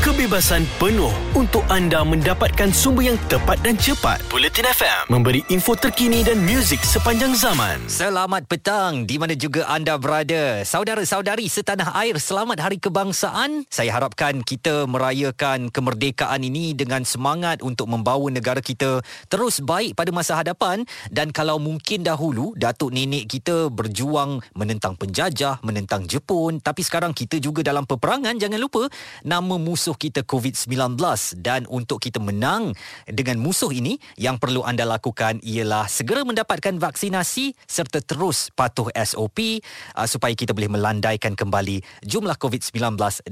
kebebasan penuh untuk anda mendapatkan sumber yang tepat dan cepat. Bulletin FM memberi info terkini dan muzik sepanjang zaman. Selamat petang di mana juga anda berada. Saudara-saudari setanah air, selamat Hari Kebangsaan. Saya harapkan kita merayakan kemerdekaan ini dengan semangat untuk membawa negara kita terus baik pada masa hadapan dan kalau mungkin dahulu datuk nenek kita berjuang menentang penjajah, menentang Jepun, tapi sekarang kita juga dalam peperangan, jangan lupa nama musuh musuh kita COVID-19 dan untuk kita menang dengan musuh ini yang perlu anda lakukan ialah segera mendapatkan vaksinasi serta terus patuh SOP uh, supaya kita boleh melandaikan kembali jumlah COVID-19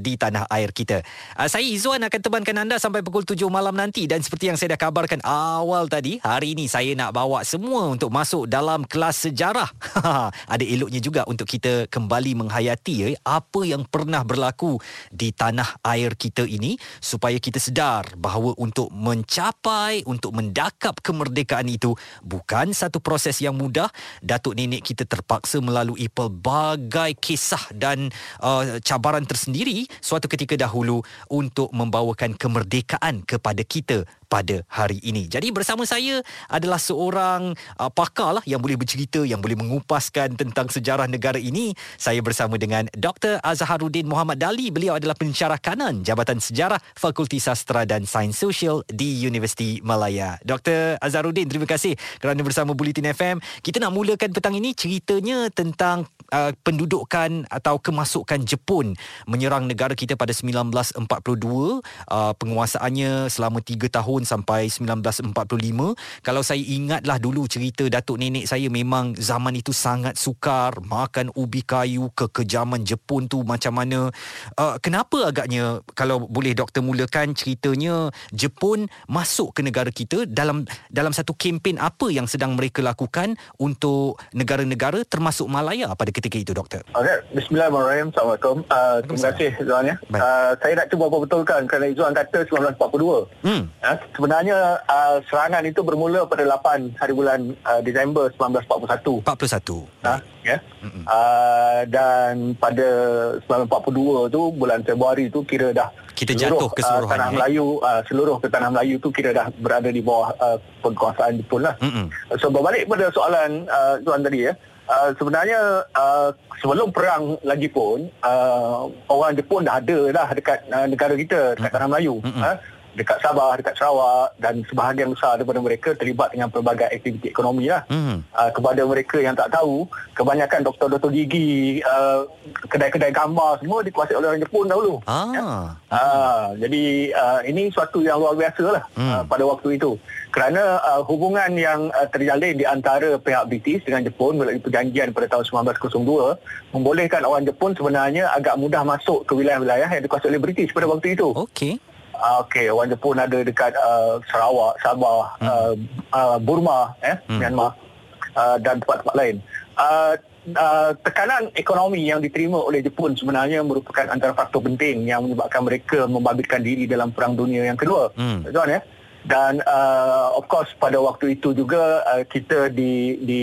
di tanah air kita. Uh, saya Izzuan akan temankan anda sampai pukul 7 malam nanti dan seperti yang saya dah kabarkan awal tadi, hari ini saya nak bawa semua untuk masuk dalam kelas sejarah. Ada eloknya juga untuk kita kembali menghayati eh, apa yang pernah berlaku di tanah air kita ini supaya kita sedar bahawa untuk mencapai untuk mendakap kemerdekaan itu bukan satu proses yang mudah. Datuk nenek kita terpaksa melalui pelbagai kisah dan uh, cabaran tersendiri suatu ketika dahulu untuk membawakan kemerdekaan kepada kita pada hari ini. Jadi bersama saya adalah seorang uh, pakar lah yang boleh bercerita, yang boleh mengupaskan tentang sejarah negara ini. Saya bersama dengan Dr. Azharuddin Muhammad Dali. Beliau adalah pensyarah kanan Jabatan Sejarah Fakulti Sastra dan Sains Sosial di Universiti Malaya. Dr. Azharuddin, terima kasih kerana bersama Bulletin FM. Kita nak mulakan petang ini ceritanya tentang uh, pendudukan atau kemasukan Jepun menyerang negara kita pada 1942. Uh, penguasaannya selama 3 tahun sampai 1945 kalau saya ingatlah dulu cerita datuk nenek saya memang zaman itu sangat sukar. Makan ubi kayu kekejaman Jepun tu macam mana. Uh, kenapa agaknya kalau boleh doktor mulakan ceritanya Jepun masuk ke negara kita dalam dalam satu kempen apa yang sedang mereka lakukan untuk negara-negara termasuk Malaya pada ketika itu doktor Okey bismillahirrahmanirrahim assalamualaikum uh, terima kasih Zuan ya uh, saya nak cuba betulkan kerana Zuan kata 1942 hmm. uh, sebenarnya uh, serangan itu bermula pada 8 hari bulan uh, Disember 1941. 41. Ha, ya. Uh, dan pada 1942 tu bulan Februari tu kira dah kita seluruh, jatuh keseluruhan uh, tanah eh? Melayu uh, seluruh ke tanah Melayu tu kira dah berada di bawah uh, penguasaan Jepun lah. Mm-mm. So berbalik pada soalan uh, tuan tadi ya. Uh, sebenarnya uh, sebelum perang lagi pun uh, orang Jepun dah ada dah dekat uh, negara kita dekat tanah Melayu. Mm-hmm. Uh, dekat Sabah, dekat Sarawak dan sebahagian besar daripada mereka terlibat dengan pelbagai aktiviti ekonomi lah. Mm. Uh, kepada mereka yang tak tahu, kebanyakan doktor-doktor gigi, uh, kedai-kedai gambar semua dikuasai oleh orang Jepun dahulu. Ah. Ya? Uh, jadi uh, ini suatu yang luar biasa lah mm. uh, pada waktu itu. Kerana uh, hubungan yang uh, terjalin di antara pihak British dengan Jepun melalui perjanjian pada tahun 1902 membolehkan orang Jepun sebenarnya agak mudah masuk ke wilayah-wilayah yang dikuasai oleh British pada waktu itu. Okey. Uh, Okey, orang Jepun ada dekat uh, Sarawak, Sabah, hmm. uh, uh, Burma, eh, hmm. Myanmar uh, dan tempat-tempat lain. Uh, uh, tekanan ekonomi yang diterima oleh Jepun sebenarnya merupakan antara faktor penting yang menyebabkan mereka membabitkan diri dalam Perang Dunia yang kedua. Hmm. Betul ya? Dan uh, of course pada waktu itu juga uh, kita di, di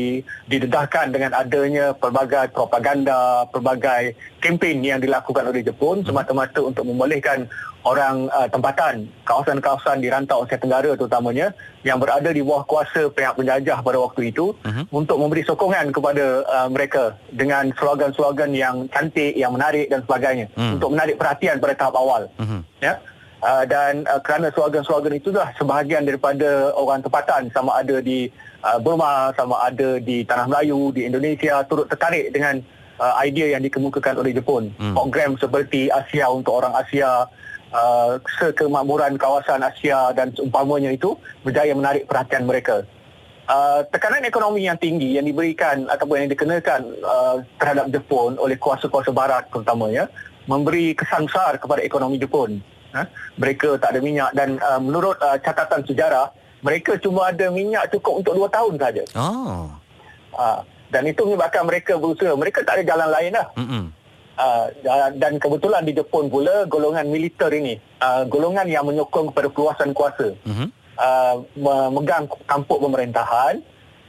didedahkan dengan adanya pelbagai propaganda, pelbagai kempen yang dilakukan oleh Jepun semata-mata untuk membolehkan orang uh, tempatan kawasan-kawasan di rantau Asia Tenggara terutamanya yang berada di bawah kuasa pihak penjajah pada waktu itu uh-huh. untuk memberi sokongan kepada uh, mereka dengan slogan-slogan yang cantik, yang menarik dan sebagainya uh-huh. untuk menarik perhatian pada tahap awal. Uh-huh. Ya. Uh, dan uh, kerana slogan-slogan itu dah sebahagian daripada orang tempatan sama ada di uh, Burma, sama ada di Tanah Melayu, di Indonesia turut tertarik dengan uh, idea yang dikemukakan oleh Jepun. Hmm. Program seperti Asia untuk orang Asia, uh, kemakmuran kawasan Asia dan seumpamanya itu berjaya menarik perhatian mereka. Uh, tekanan ekonomi yang tinggi yang diberikan ataupun yang dikenakan uh, terhadap Jepun oleh kuasa-kuasa barat terutamanya memberi kesan besar kepada ekonomi Jepun ha? mereka tak ada minyak dan uh, menurut uh, catatan sejarah mereka cuma ada minyak cukup untuk 2 tahun saja. Oh. Uh, dan itu menyebabkan mereka berusaha mereka tak ada jalan lain lah. Uh, dan kebetulan di Jepun pula golongan militer ini uh, golongan yang menyokong kepada keluasan kuasa uh-huh. uh, memegang tampuk pemerintahan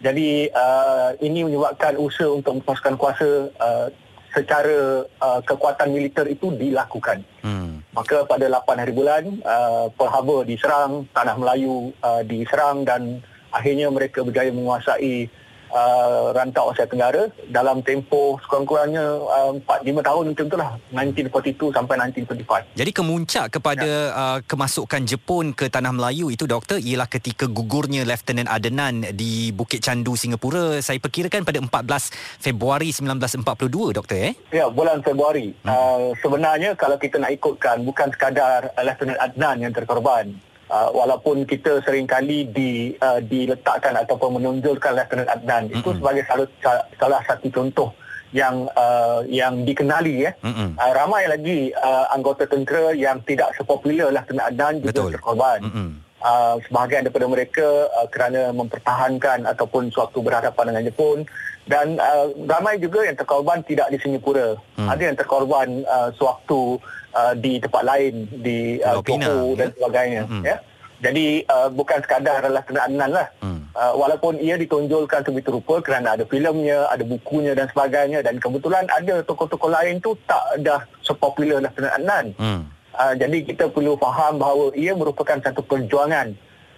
jadi uh, ini menyebabkan usaha untuk melepaskan kuasa uh, secara uh, kekuatan militer itu dilakukan. Hmm. Maka pada 8 hari bulan uh, Pearl Harbor diserang, Tanah Melayu uh, diserang dan akhirnya mereka berjaya menguasai uh, rantau Asia Tenggara dalam tempoh sekurang-kurangnya uh, 4-5 tahun macam itulah 1942 sampai 1945. Jadi kemuncak kepada ya. uh, kemasukan Jepun ke Tanah Melayu itu doktor ialah ketika gugurnya Lieutenant Adenan di Bukit Candu Singapura saya perkirakan pada 14 Februari 1942 doktor eh? Ya bulan Februari. Hmm. Uh, sebenarnya kalau kita nak ikutkan bukan sekadar Lieutenant Adenan yang terkorban uh, walaupun kita seringkali di uh, diletakkan ataupun menonjolkan Lieutenant Adnan mm-hmm. itu sebagai salah, salah satu contoh yang uh, yang dikenali ya. Mm-hmm. Uh, ramai lagi uh, anggota tentera yang tidak sepopular Lieutenant Adnan juga Betul. terkorban. Mm-hmm. Uh, sebahagian daripada mereka uh, kerana mempertahankan ataupun suatu berhadapan dengan Jepun dan uh, ramai juga yang terkorban tidak di Singapura. Mm. Ada yang terkorban uh, sewaktu uh, di tempat lain di uh, Johor dan ya? sebagainya hmm. ya jadi uh, bukan sekadar adalah kenaan lah hmm. uh, walaupun ia ditonjolkan sebegitu rupa kerana ada filmnya ada bukunya dan sebagainya dan kebetulan ada tokoh-tokoh lain tu tak dah sepopular lah kenaan hmm. uh, jadi kita perlu faham bahawa ia merupakan satu perjuangan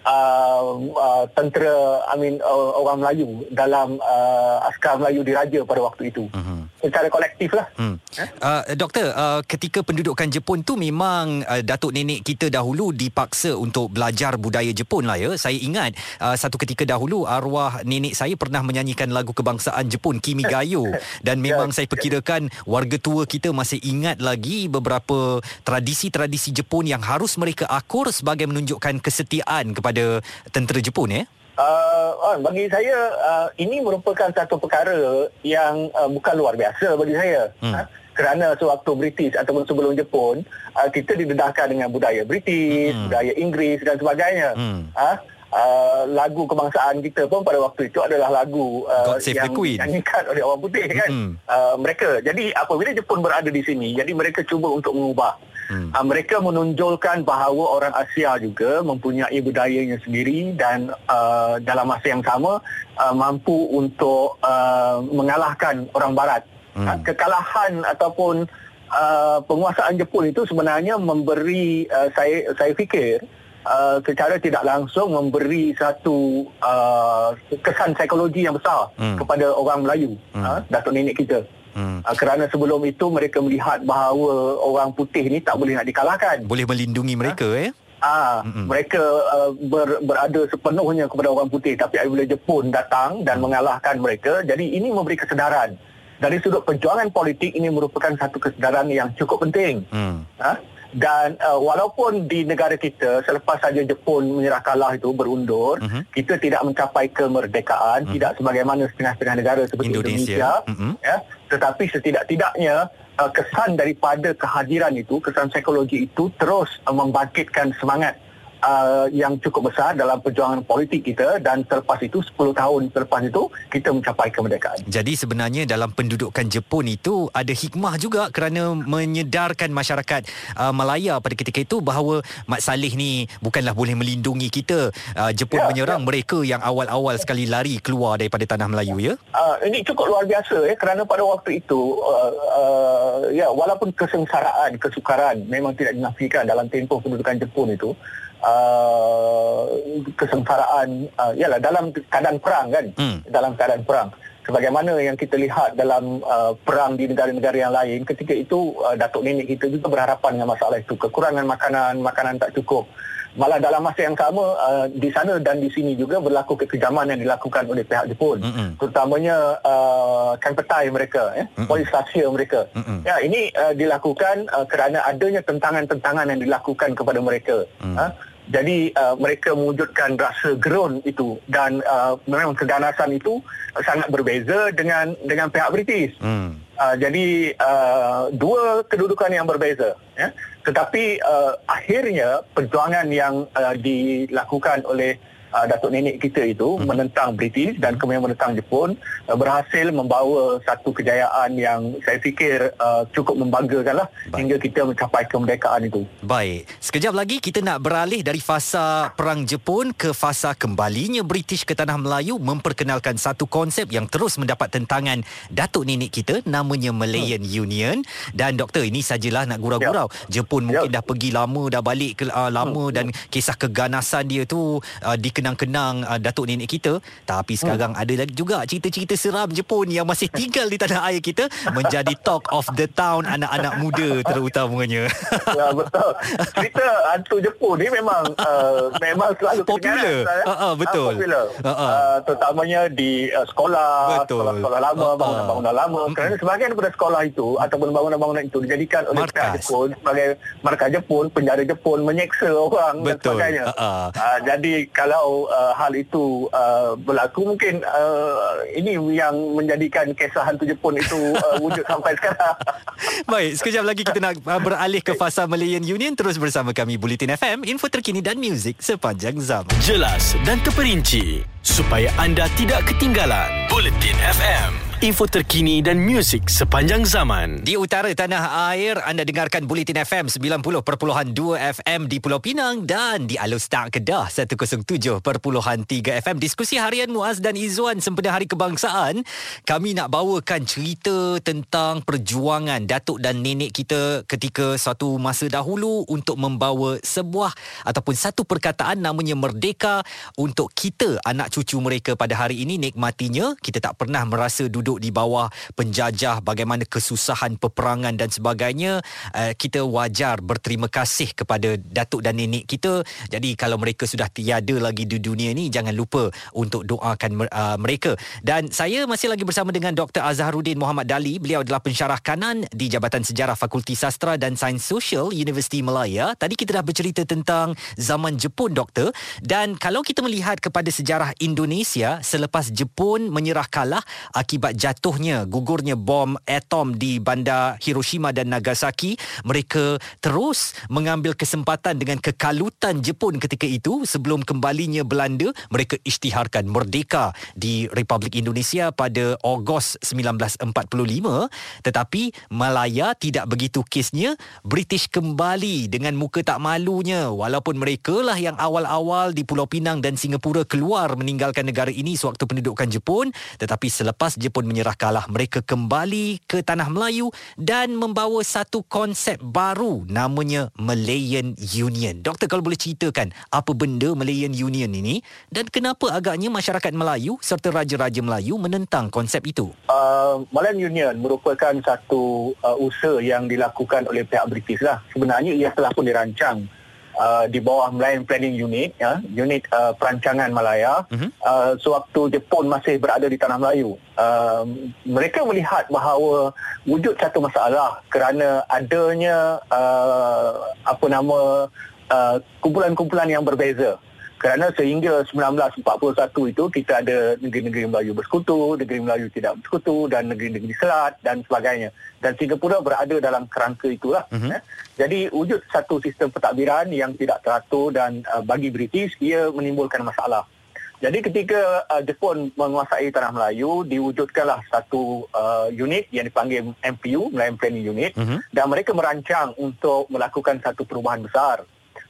uh, uh, tentera I mean uh, orang Melayu dalam uh, askar Melayu diraja pada waktu itu. Uh-huh secara kolektif lah. Hmm. Uh, doktor, uh, ketika pendudukan Jepun tu memang uh, datuk nenek kita dahulu dipaksa untuk belajar budaya Jepun lah ya. Saya ingat uh, satu ketika dahulu arwah nenek saya pernah menyanyikan lagu kebangsaan Jepun Kimi Gayo dan memang ya, saya perkirakan warga tua kita masih ingat lagi beberapa tradisi-tradisi Jepun yang harus mereka akur sebagai menunjukkan kesetiaan kepada tentera Jepun ya. Uh, bagi saya uh, ini merupakan satu perkara yang uh, bukan luar biasa bagi saya. Hmm. Ha? Kerana sewaktu British ataupun sebelum Jepun, uh, kita didedahkan dengan budaya British, hmm. budaya Inggeris dan sebagainya. Hmm. Ha? Uh, lagu kebangsaan kita pun pada waktu itu adalah lagu uh, yang dinyanyikan oleh orang putih kan. Hmm. Uh, mereka. Jadi apabila Jepun berada di sini, jadi mereka cuba untuk mengubah Hmm. Uh, mereka menonjolkan bahawa orang Asia juga mempunyai budayanya sendiri dan uh, dalam masa yang sama uh, mampu untuk uh, mengalahkan orang Barat. Hmm. Uh, kekalahan ataupun uh, penguasaan Jepun itu sebenarnya memberi uh, saya saya fikir uh, secara tidak langsung memberi satu uh, kesan psikologi yang besar hmm. kepada orang Melayu, hmm. uh, datuk nenek kita. Hmm. Uh, kerana sebelum itu mereka melihat bahawa orang putih ni tak boleh nak dikalahkan. Boleh melindungi mereka ha? eh? Ah, mm-hmm. mereka uh, ber, berada sepenuhnya kepada orang putih tapi apabila Jepun datang dan mm. mengalahkan mereka jadi ini memberi kesedaran dari sudut perjuangan politik ini merupakan satu kesedaran yang cukup penting mm. ha? dan uh, walaupun di negara kita selepas saja Jepun menyerah kalah itu berundur uh-huh. kita tidak mencapai kemerdekaan uh-huh. tidak sebagaimana setengah-setengah negara seperti Indonesia, Indonesia uh-huh. ya tetapi setidak-tidaknya uh, kesan daripada kehadiran itu kesan psikologi itu terus membangkitkan semangat uh, yang cukup besar dalam perjuangan politik kita dan selepas itu 10 tahun selepas itu kita mencapai kemerdekaan. Jadi sebenarnya dalam pendudukan Jepun itu ada hikmah juga kerana menyedarkan masyarakat uh, Malaya pada ketika itu bahawa Mat Saleh ni bukanlah boleh melindungi kita. Uh, Jepun ya, menyerang ya. mereka yang awal-awal sekali lari keluar daripada tanah Melayu ya. Uh, ini cukup luar biasa ya kerana pada waktu itu uh, uh, ya walaupun kesengsaraan, kesukaran memang tidak dinafikan dalam tempoh pendudukan Jepun itu uh, kesengsaraan uh, yalah dalam keadaan perang kan hmm. dalam keadaan perang sebagaimana yang kita lihat dalam uh, perang di negara-negara yang lain ketika itu uh, datuk nenek kita juga berharapan dengan masalah itu kekurangan makanan makanan tak cukup malah dalam masa yang sama uh, di sana dan di sini juga berlaku kekejaman yang dilakukan oleh pihak Jepun mm-hmm. terutamanya uh, kampetai mereka eh mm-hmm. polis rahsia mereka mm-hmm. ya ini uh, dilakukan uh, kerana adanya tentangan-tentangan yang dilakukan kepada mereka mm. uh, jadi uh, mereka mewujudkan rasa gerun itu dan uh, memang keganasan itu sangat berbeza dengan dengan pihak British. Hmm. Uh, jadi uh, dua kedudukan yang berbeza. Ya? Tetapi uh, akhirnya perjuangan yang uh, dilakukan oleh uh, datuk nenek kita itu hmm. menentang British dan kemudian menentang Jepun uh, berhasil membawa satu kejayaan yang saya fikir uh, cukup membanggakan lah hingga kita mencapai kemerdekaan itu. Baik, sekejap lagi kita nak beralih dari fasa Perang Jepun ke fasa kembalinya British ke Tanah Melayu memperkenalkan satu konsep yang terus mendapat tentangan datuk nenek kita namanya Malayan hmm. Union dan doktor ini sajalah nak gurau-gurau. Ya. Jepun mungkin ya. dah pergi lama dah balik ke uh, lama hmm. dan kisah keganasan dia tu uh, dikenang-kenang uh, datuk nenek kita. Tapi sekarang hmm. ada lagi juga cerita-cerita seram Jepun yang masih tinggal di tanah air kita menjadi talk of the town anak-anak muda terutamanya ya betul. Cerita hantu Jepun ni memang uh, memang selalu popular. uh, uh, betul. Popular. Uh, uh. Uh, terutamanya di uh, sekolah betul. sekolah-sekolah lama uh, bangunan-bangunan lama. Uh, kerana sebahagian daripada sekolah itu ataupun bangunan-bangunan itu dijadikan oleh pihak Jepun sebagai markas Jepun penjara Jepun menyeksa orang betul. dan sebagainya. Uh, uh. Uh, jadi kalau uh, hal itu uh, berlaku mungkin uh, ini yang menjadikan kisah hantu Jepun itu uh, wujud sampai sekarang. Baik, sekejap lagi kita nak uh, beralih ke fasa Malayan Union terus bersama kami Bulletin FM, info terkini dan muzik sepanjang zaman. Jelas dan terperinci supaya anda tidak ketinggalan. Bulletin FM info terkini dan muzik sepanjang zaman. Di utara tanah air, anda dengarkan Bulletin FM 90.2 FM di Pulau Pinang dan di Alostar Kedah 107.3 FM. Diskusi harian Muaz dan Izzuan sempena Hari Kebangsaan. Kami nak bawakan cerita tentang perjuangan datuk dan nenek kita ketika suatu masa dahulu untuk membawa sebuah ataupun satu perkataan namanya merdeka untuk kita anak cucu mereka pada hari ini nikmatinya. Kita tak pernah merasa duduk duduk di bawah penjajah bagaimana kesusahan peperangan dan sebagainya uh, kita wajar berterima kasih kepada datuk dan nenek kita. Jadi kalau mereka sudah tiada lagi di dunia ni jangan lupa untuk doakan uh, mereka. Dan saya masih lagi bersama dengan Dr Azharuddin Muhammad Dali. Beliau adalah pensyarah kanan di Jabatan Sejarah Fakulti Sastra dan Sains Sosial Universiti Malaya tadi kita dah bercerita tentang zaman Jepun doktor. Dan kalau kita melihat kepada sejarah Indonesia selepas Jepun menyerah kalah akibat jatuhnya gugurnya bom atom di bandar Hiroshima dan Nagasaki mereka terus mengambil kesempatan dengan kekalutan Jepun ketika itu. Sebelum kembalinya Belanda mereka isytiharkan merdeka di Republik Indonesia pada Ogos 1945 tetapi Malaya tidak begitu kesnya British kembali dengan muka tak malunya. Walaupun mereka lah yang awal-awal di Pulau Pinang dan Singapura keluar meninggalkan negara ini sewaktu pendudukan Jepun tetapi selepas Jepun menyerah kalah mereka kembali ke tanah Melayu dan membawa satu konsep baru namanya Malayan Union. Doktor kalau boleh ceritakan apa benda Malayan Union ini dan kenapa agaknya masyarakat Melayu serta raja-raja Melayu menentang konsep itu? Uh, Malayan Union merupakan satu uh, usaha yang dilakukan oleh pihak British lah. Sebenarnya ia telah pun dirancang uh, di bawah Malayan Planning Unit ya unit uh, perancangan Malaya. Uh-huh. uh, sewaktu Jepun masih berada di tanah Melayu. Uh, mereka melihat bahawa wujud satu masalah kerana adanya uh, apa nama uh, kumpulan-kumpulan yang berbeza kerana sehingga 1941 itu kita ada negeri-negeri Melayu bersekutu, negeri Melayu tidak bersekutu dan negeri-negeri Selat dan sebagainya. Dan Singapura berada dalam kerangka itulah. Uh-huh. Eh. Jadi wujud satu sistem pentadbiran yang tidak teratur dan uh, bagi British ia menimbulkan masalah. Jadi ketika uh, Jepun menguasai tanah Melayu, diwujudkanlah satu uh, unit yang dipanggil MPU, Melayu Planning Unit uh-huh. dan mereka merancang untuk melakukan satu perubahan besar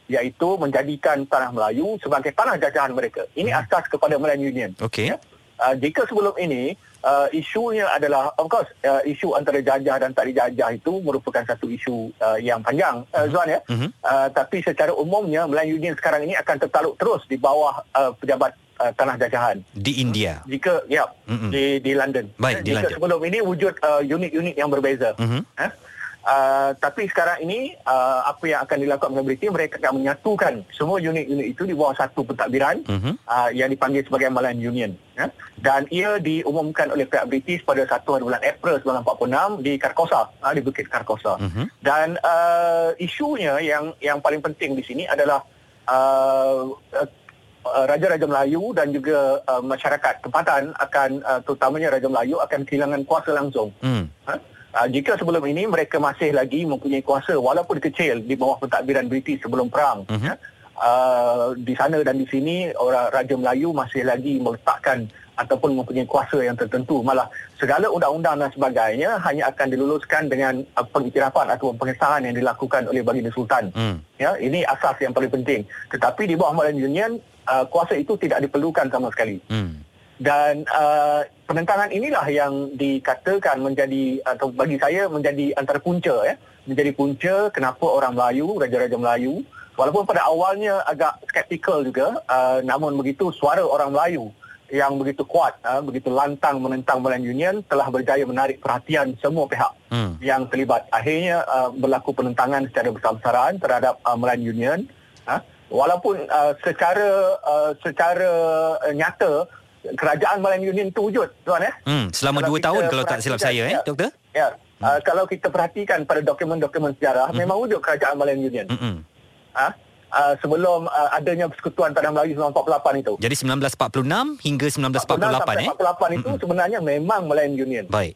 iaitu menjadikan tanah Melayu sebagai tanah jajahan mereka. Ini hmm. asas kepada Melayu Union. Okay. Ya. Uh, jika sebelum ini uh, isunya adalah of course uh, isu antara jajah dan tak dijajah itu merupakan satu isu uh, yang panjang uh, Zuan ya. Uh-huh. Uh, tapi secara umumnya Melayu Union sekarang ini akan tertaluk terus di bawah uh, pejabat uh, tanah jajahan di India. Jika ya uh-huh. di di London. Baik, di Jika London. sebelum ini wujud uh, unit-unit yang berbeza. Uh-huh. Uh, Uh, tapi sekarang ini uh, apa yang akan dilakukan oleh British mereka akan menyatukan semua unit-unit itu di bawah satu pentadbiran uh-huh. uh, yang dipanggil sebagai Malayan Union ya? dan ia diumumkan oleh pihak British pada 1 hari bulan April 1946 di Karkosa uh, di Bukit Karkosa uh-huh. dan uh, isunya yang yang paling penting di sini adalah uh, uh, Raja-Raja Melayu dan juga uh, masyarakat tempatan akan uh, terutamanya Raja Melayu akan kehilangan kuasa langsung. Hmm. Ha? Uh, jika sebelum ini mereka masih lagi mempunyai kuasa walaupun kecil di bawah pentadbiran British sebelum perang uh-huh. ya, uh, di sana dan di sini orang Raja Melayu masih lagi meletakkan ataupun mempunyai kuasa yang tertentu malah segala undang-undang dan sebagainya hanya akan diluluskan dengan uh, pengiktirafan atau pengesahan yang dilakukan oleh baginda sultan hmm. ya ini asas yang paling penting tetapi di bawah Malayan Union uh, kuasa itu tidak diperlukan sama sekali hmm. Dan uh, penentangan inilah yang dikatakan menjadi atau bagi saya menjadi antara punca ya menjadi punca kenapa orang Melayu raja-raja Melayu walaupun pada awalnya agak skeptikal juga uh, namun begitu suara orang Melayu yang begitu kuat, uh, begitu lantang menentang Malayan Union telah berjaya menarik perhatian semua pihak hmm. yang terlibat. Akhirnya uh, berlaku penentangan secara besar-besaran terhadap uh, Malayan Union. Uh, walaupun uh, secara uh, secara uh, nyata kerajaan Malayan Union itu wujud, tuan ya. Hmm, selama dua tahun kalau tak silap saya, eh, ya, doktor. Ya. Uh, hmm. Kalau kita perhatikan pada dokumen-dokumen sejarah, hmm. memang wujud kerajaan Malayan Union. Hmm. Uh, uh, sebelum uh, adanya persekutuan Tanah Melayu 1948 itu. Jadi 1946 hingga 1948 eh. 48 itu mm-hmm. sebenarnya memang Malayan Union. Baik.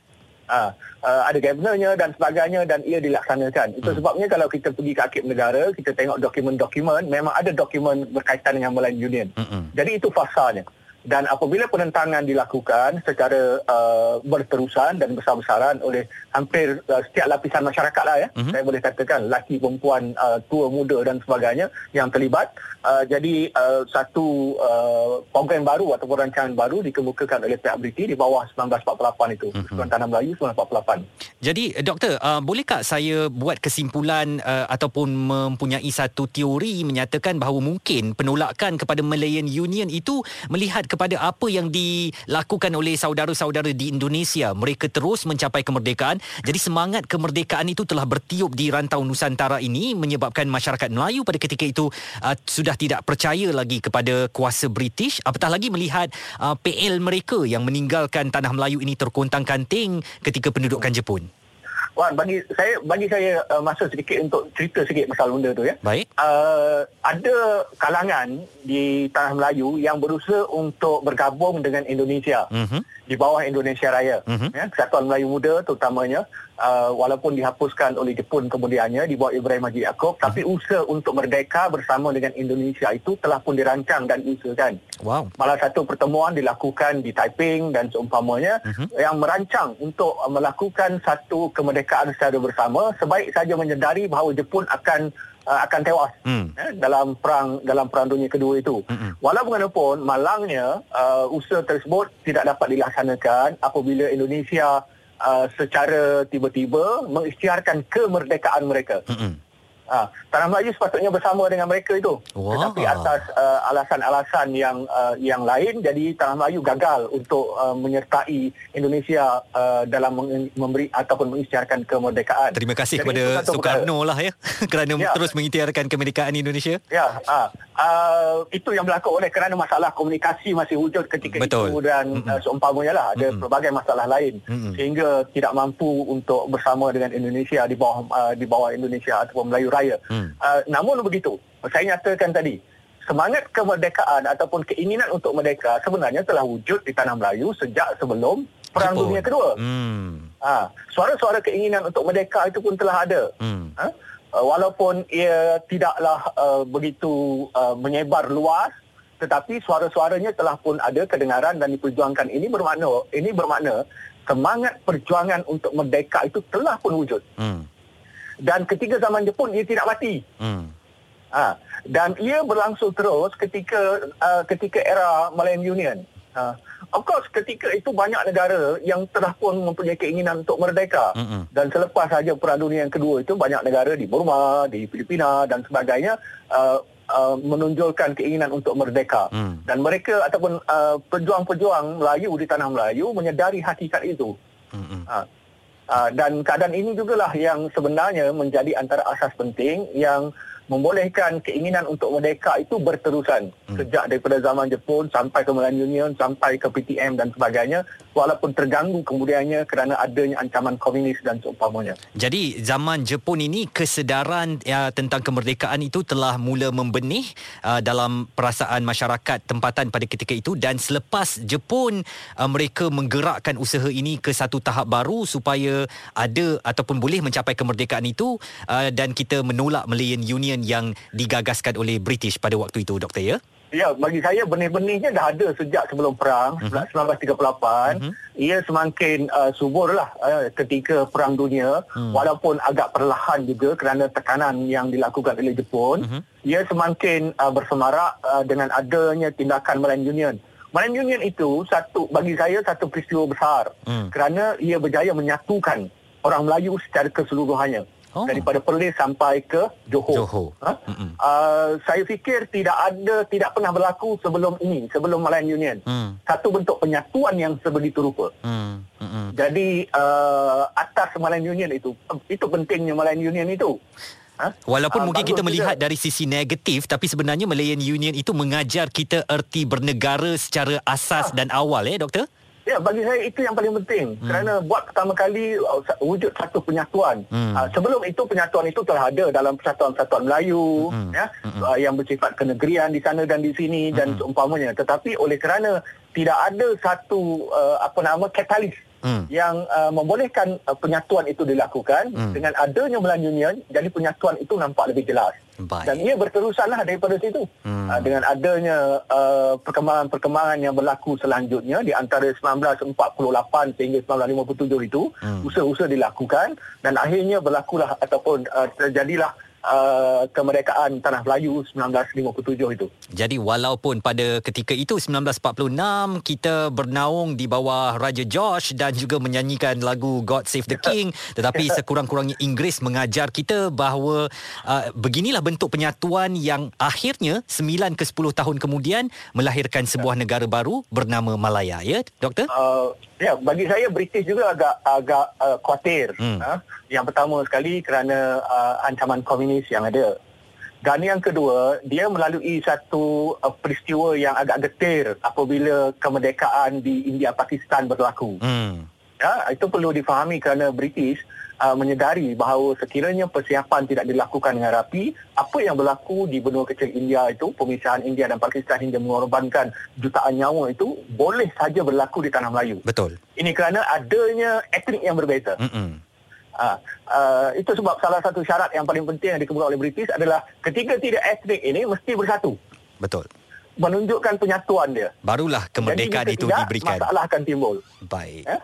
Uh, uh, ada gabenarnya dan sebagainya dan ia dilaksanakan. Itu mm. sebabnya kalau kita pergi ke Akib Negara, kita tengok dokumen-dokumen, memang ada dokumen berkaitan dengan Malayan Union. Mm-hmm. Jadi itu fasanya dan apabila penentangan dilakukan secara uh, berterusan dan besar-besaran oleh hampir uh, setiap lapisan masyarakat lah ya uh-huh. saya boleh katakan lelaki perempuan uh, tua muda dan sebagainya yang terlibat uh, jadi uh, satu uh, program baru ataupun rancangan baru dikemukakan oleh pihak British di bawah 1948 itu uh-huh. Tanah Melayu 1948 jadi doktor uh, bolehkah saya buat kesimpulan uh, ataupun mempunyai satu teori menyatakan bahawa mungkin penolakan kepada Malayan Union itu melihat kepada apa yang dilakukan oleh saudara-saudara di Indonesia. Mereka terus mencapai kemerdekaan. Jadi semangat kemerdekaan itu telah bertiup di rantau Nusantara ini menyebabkan masyarakat Melayu pada ketika itu uh, sudah tidak percaya lagi kepada kuasa British. Apatah lagi melihat uh, PL mereka yang meninggalkan tanah Melayu ini terkontang-kanting ketika pendudukan Jepun. Wan, bagi saya bagi saya uh, masa sedikit untuk cerita sikit pasal benda tu ya. Baik. Uh, ada kalangan di tanah Melayu yang berusaha untuk bergabung dengan Indonesia. Uh-huh. Di bawah Indonesia Raya. Uh-huh. Ya, Kesatuan Melayu Muda terutamanya uh, walaupun dihapuskan oleh Jepun kemudiannya di bawah Ibrahim Haji Yaakob uh-huh. tapi usaha untuk merdeka bersama dengan Indonesia itu telah pun dirancang dan diusahakan. Wow. Malah satu pertemuan dilakukan di Taiping dan seumpamanya uh-huh. yang merancang untuk melakukan satu kemerdekaan kemerdekaan secara bersama sebaik saja menyedari bahawa Jepun akan uh, akan tewas hmm. eh, dalam perang dalam perang dunia kedua itu. Hmm. Walaupun malangnya uh, usaha tersebut tidak dapat dilaksanakan apabila Indonesia uh, secara tiba-tiba mengisytiharkan kemerdekaan mereka. Hmm. Ha, Tanah Melayu sepatutnya bersama dengan mereka itu. Wow. Tetapi atas uh, alasan-alasan yang uh, yang lain, jadi Tanah Melayu gagal untuk uh, menyertai Indonesia uh, dalam memberi ataupun mengisytiharkan kemerdekaan. Terima kasih jadi, kepada Soekarno lah ya kerana ya. terus mengisytiharkan kemerdekaan Indonesia. Ya, ha, uh, itu yang berlaku oleh kerana masalah komunikasi masih wujud ketika Betul. itu dan mm-hmm. uh, seumpamanya lah ada mm-hmm. pelbagai masalah lain mm-hmm. sehingga tidak mampu untuk bersama dengan Indonesia di bawah uh, di bawah Indonesia ataupun Melayu Raya raya. Hmm. Uh, namun begitu, saya nyatakan tadi, semangat kemerdekaan ataupun keinginan untuk merdeka sebenarnya telah wujud di tanah Melayu sejak sebelum Perang Jepun. Dunia Kedua. Hmm. Uh, suara-suara keinginan untuk merdeka itu pun telah ada. Hmm. Uh, walaupun ia tidaklah uh, begitu uh, menyebar luas, tetapi suara-suaranya telah pun ada kedengaran dan diperjuangkan. Ini bermakna, ini bermakna semangat perjuangan untuk merdeka itu telah pun wujud. Hmm dan ketika zaman Jepun ia tidak mati. Hmm. Ha, dan ia berlangsung terus ketika uh, ketika era Malayan Union. Ha, of course ketika itu banyak negara yang telah pun mempunyai keinginan untuk merdeka. Hmm. Dan selepas saja Perang Dunia yang kedua itu banyak negara di Burma, di Filipina dan sebagainya uh, uh, menunjukkan keinginan untuk merdeka. Hmm. Dan mereka ataupun uh, pejuang-pejuang Melayu di tanah Melayu menyedari hakikat itu. Hmm. Ha, Uh, dan keadaan ini jugalah yang sebenarnya menjadi antara asas penting yang membolehkan keinginan untuk merdeka itu berterusan hmm. sejak daripada zaman Jepun sampai ke Malayan Union sampai ke PTM dan sebagainya walaupun terganggu kemudiannya kerana adanya ancaman komunis dan seumpamanya. Jadi zaman Jepun ini kesedaran ya, tentang kemerdekaan itu telah mula membenih uh, dalam perasaan masyarakat tempatan pada ketika itu dan selepas Jepun uh, mereka menggerakkan usaha ini ke satu tahap baru supaya ada ataupun boleh mencapai kemerdekaan itu uh, dan kita menolak Malayan Union yang digagaskan oleh British pada waktu itu doktor ya. Ya, bagi saya benih-benihnya dah ada sejak sebelum perang uh-huh. 1938. Uh-huh. Ia semakin uh, subur lah uh, ketika perang dunia uh-huh. walaupun agak perlahan juga kerana tekanan yang dilakukan oleh Jepun. Uh-huh. Ia semakin uh, bersemarak uh, dengan adanya tindakan Malayan Union. Malayan Union itu satu bagi saya satu peristiwa besar uh-huh. kerana ia berjaya menyatukan orang Melayu secara keseluruhannya oh. daripada Perlis sampai ke Johor. Johor. Ha? Uh, saya fikir tidak ada tidak pernah berlaku sebelum ini, sebelum Malayan Union. Mm. Satu bentuk penyatuan yang sebegitu rupa. Mm. Mm-hmm. Jadi uh, atas Malayan Union itu itu pentingnya Malayan Union itu. Ha? Walaupun uh, mungkin kita melihat juga. dari sisi negatif tapi sebenarnya Malayan Union itu mengajar kita erti bernegara secara asas ha. dan awal ya doktor? Ya, bagi saya itu yang paling penting. Hmm. Kerana buat pertama kali uh, wujud satu penyatuan. Hmm. Uh, sebelum itu penyatuan itu telah ada dalam persatuan-persatuan Melayu hmm. ya hmm. Uh, yang bersifat kenegerian di sana dan di sini hmm. dan seumpamanya. Tetapi oleh kerana tidak ada satu uh, apa nama katalis hmm. yang uh, membolehkan uh, penyatuan itu dilakukan hmm. dengan adanya Melayu Union jadi penyatuan itu nampak lebih jelas. Baik. Dan ia berterusanlah daripada situ. Hmm. Uh, dengan adanya uh, perkembangan-perkembangan yang berlaku selanjutnya di antara 1948 sehingga 1957 itu, hmm. usaha-usaha dilakukan dan akhirnya berlakulah ataupun uh, terjadilah uh, kemerdekaan Tanah Melayu 1957 itu. Jadi walaupun pada ketika itu 1946 kita bernaung di bawah Raja George dan juga menyanyikan lagu God Save the King tetapi sekurang-kurangnya Inggeris mengajar kita bahawa uh, beginilah bentuk penyatuan yang akhirnya 9 ke 10 tahun kemudian melahirkan sebuah negara baru bernama Malaya ya doktor? Uh, Ya, bagi saya British juga agak agak uh, khawatir. Hmm. Ha? Yang pertama sekali kerana uh, ancaman komunis yang ada. Dan yang kedua, dia melalui satu uh, peristiwa yang agak getir apabila kemerdekaan di India Pakistan berlaku. Hmm. Ya, itu perlu difahami kerana British uh, menyedari bahawa sekiranya persiapan tidak dilakukan dengan rapi, apa yang berlaku di benua kecil India itu, pemisahan India dan Pakistan hingga mengorbankan jutaan nyawa itu, boleh saja berlaku di tanah Melayu. Betul. Ini kerana adanya etnik yang berbeza. Mm-mm. Uh, uh, itu sebab salah satu syarat yang paling penting yang dikemukakan oleh British adalah ketika tidak etnik ini mesti bersatu. Betul menunjukkan penyatuan dia. Barulah kemerdekaan itu tidak, diberikan. Masalah akan timbul. Baik. Eh?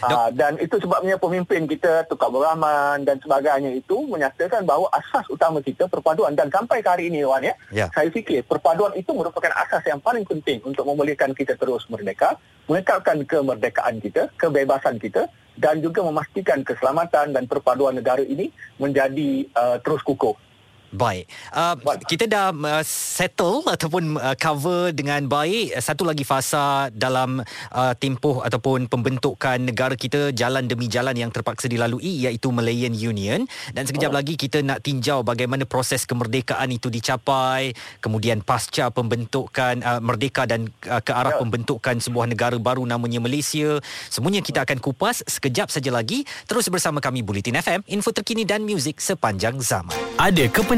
Uh, dan itu sebabnya pemimpin kita, Tukar Berahman dan sebagainya itu menyatakan bahawa asas utama kita perpaduan. Dan sampai ke hari ini, Wan, ya, ya. saya fikir perpaduan itu merupakan asas yang paling penting untuk membolehkan kita terus merdeka, mengekalkan kemerdekaan kita, kebebasan kita dan juga memastikan keselamatan dan perpaduan negara ini menjadi uh, terus kukuh. Baik. Uh, kita dah uh, settle ataupun uh, cover dengan baik satu lagi fasa dalam uh, tempoh ataupun pembentukan negara kita jalan demi jalan yang terpaksa dilalui iaitu Malayan Union dan sekejap oh. lagi kita nak tinjau bagaimana proses kemerdekaan itu dicapai kemudian pasca pembentukan uh, merdeka dan uh, ke arah yeah. pembentukan sebuah negara baru namanya Malaysia semuanya kita akan kupas sekejap saja lagi terus bersama kami Bulletin FM info terkini dan muzik sepanjang zaman. Ada kepen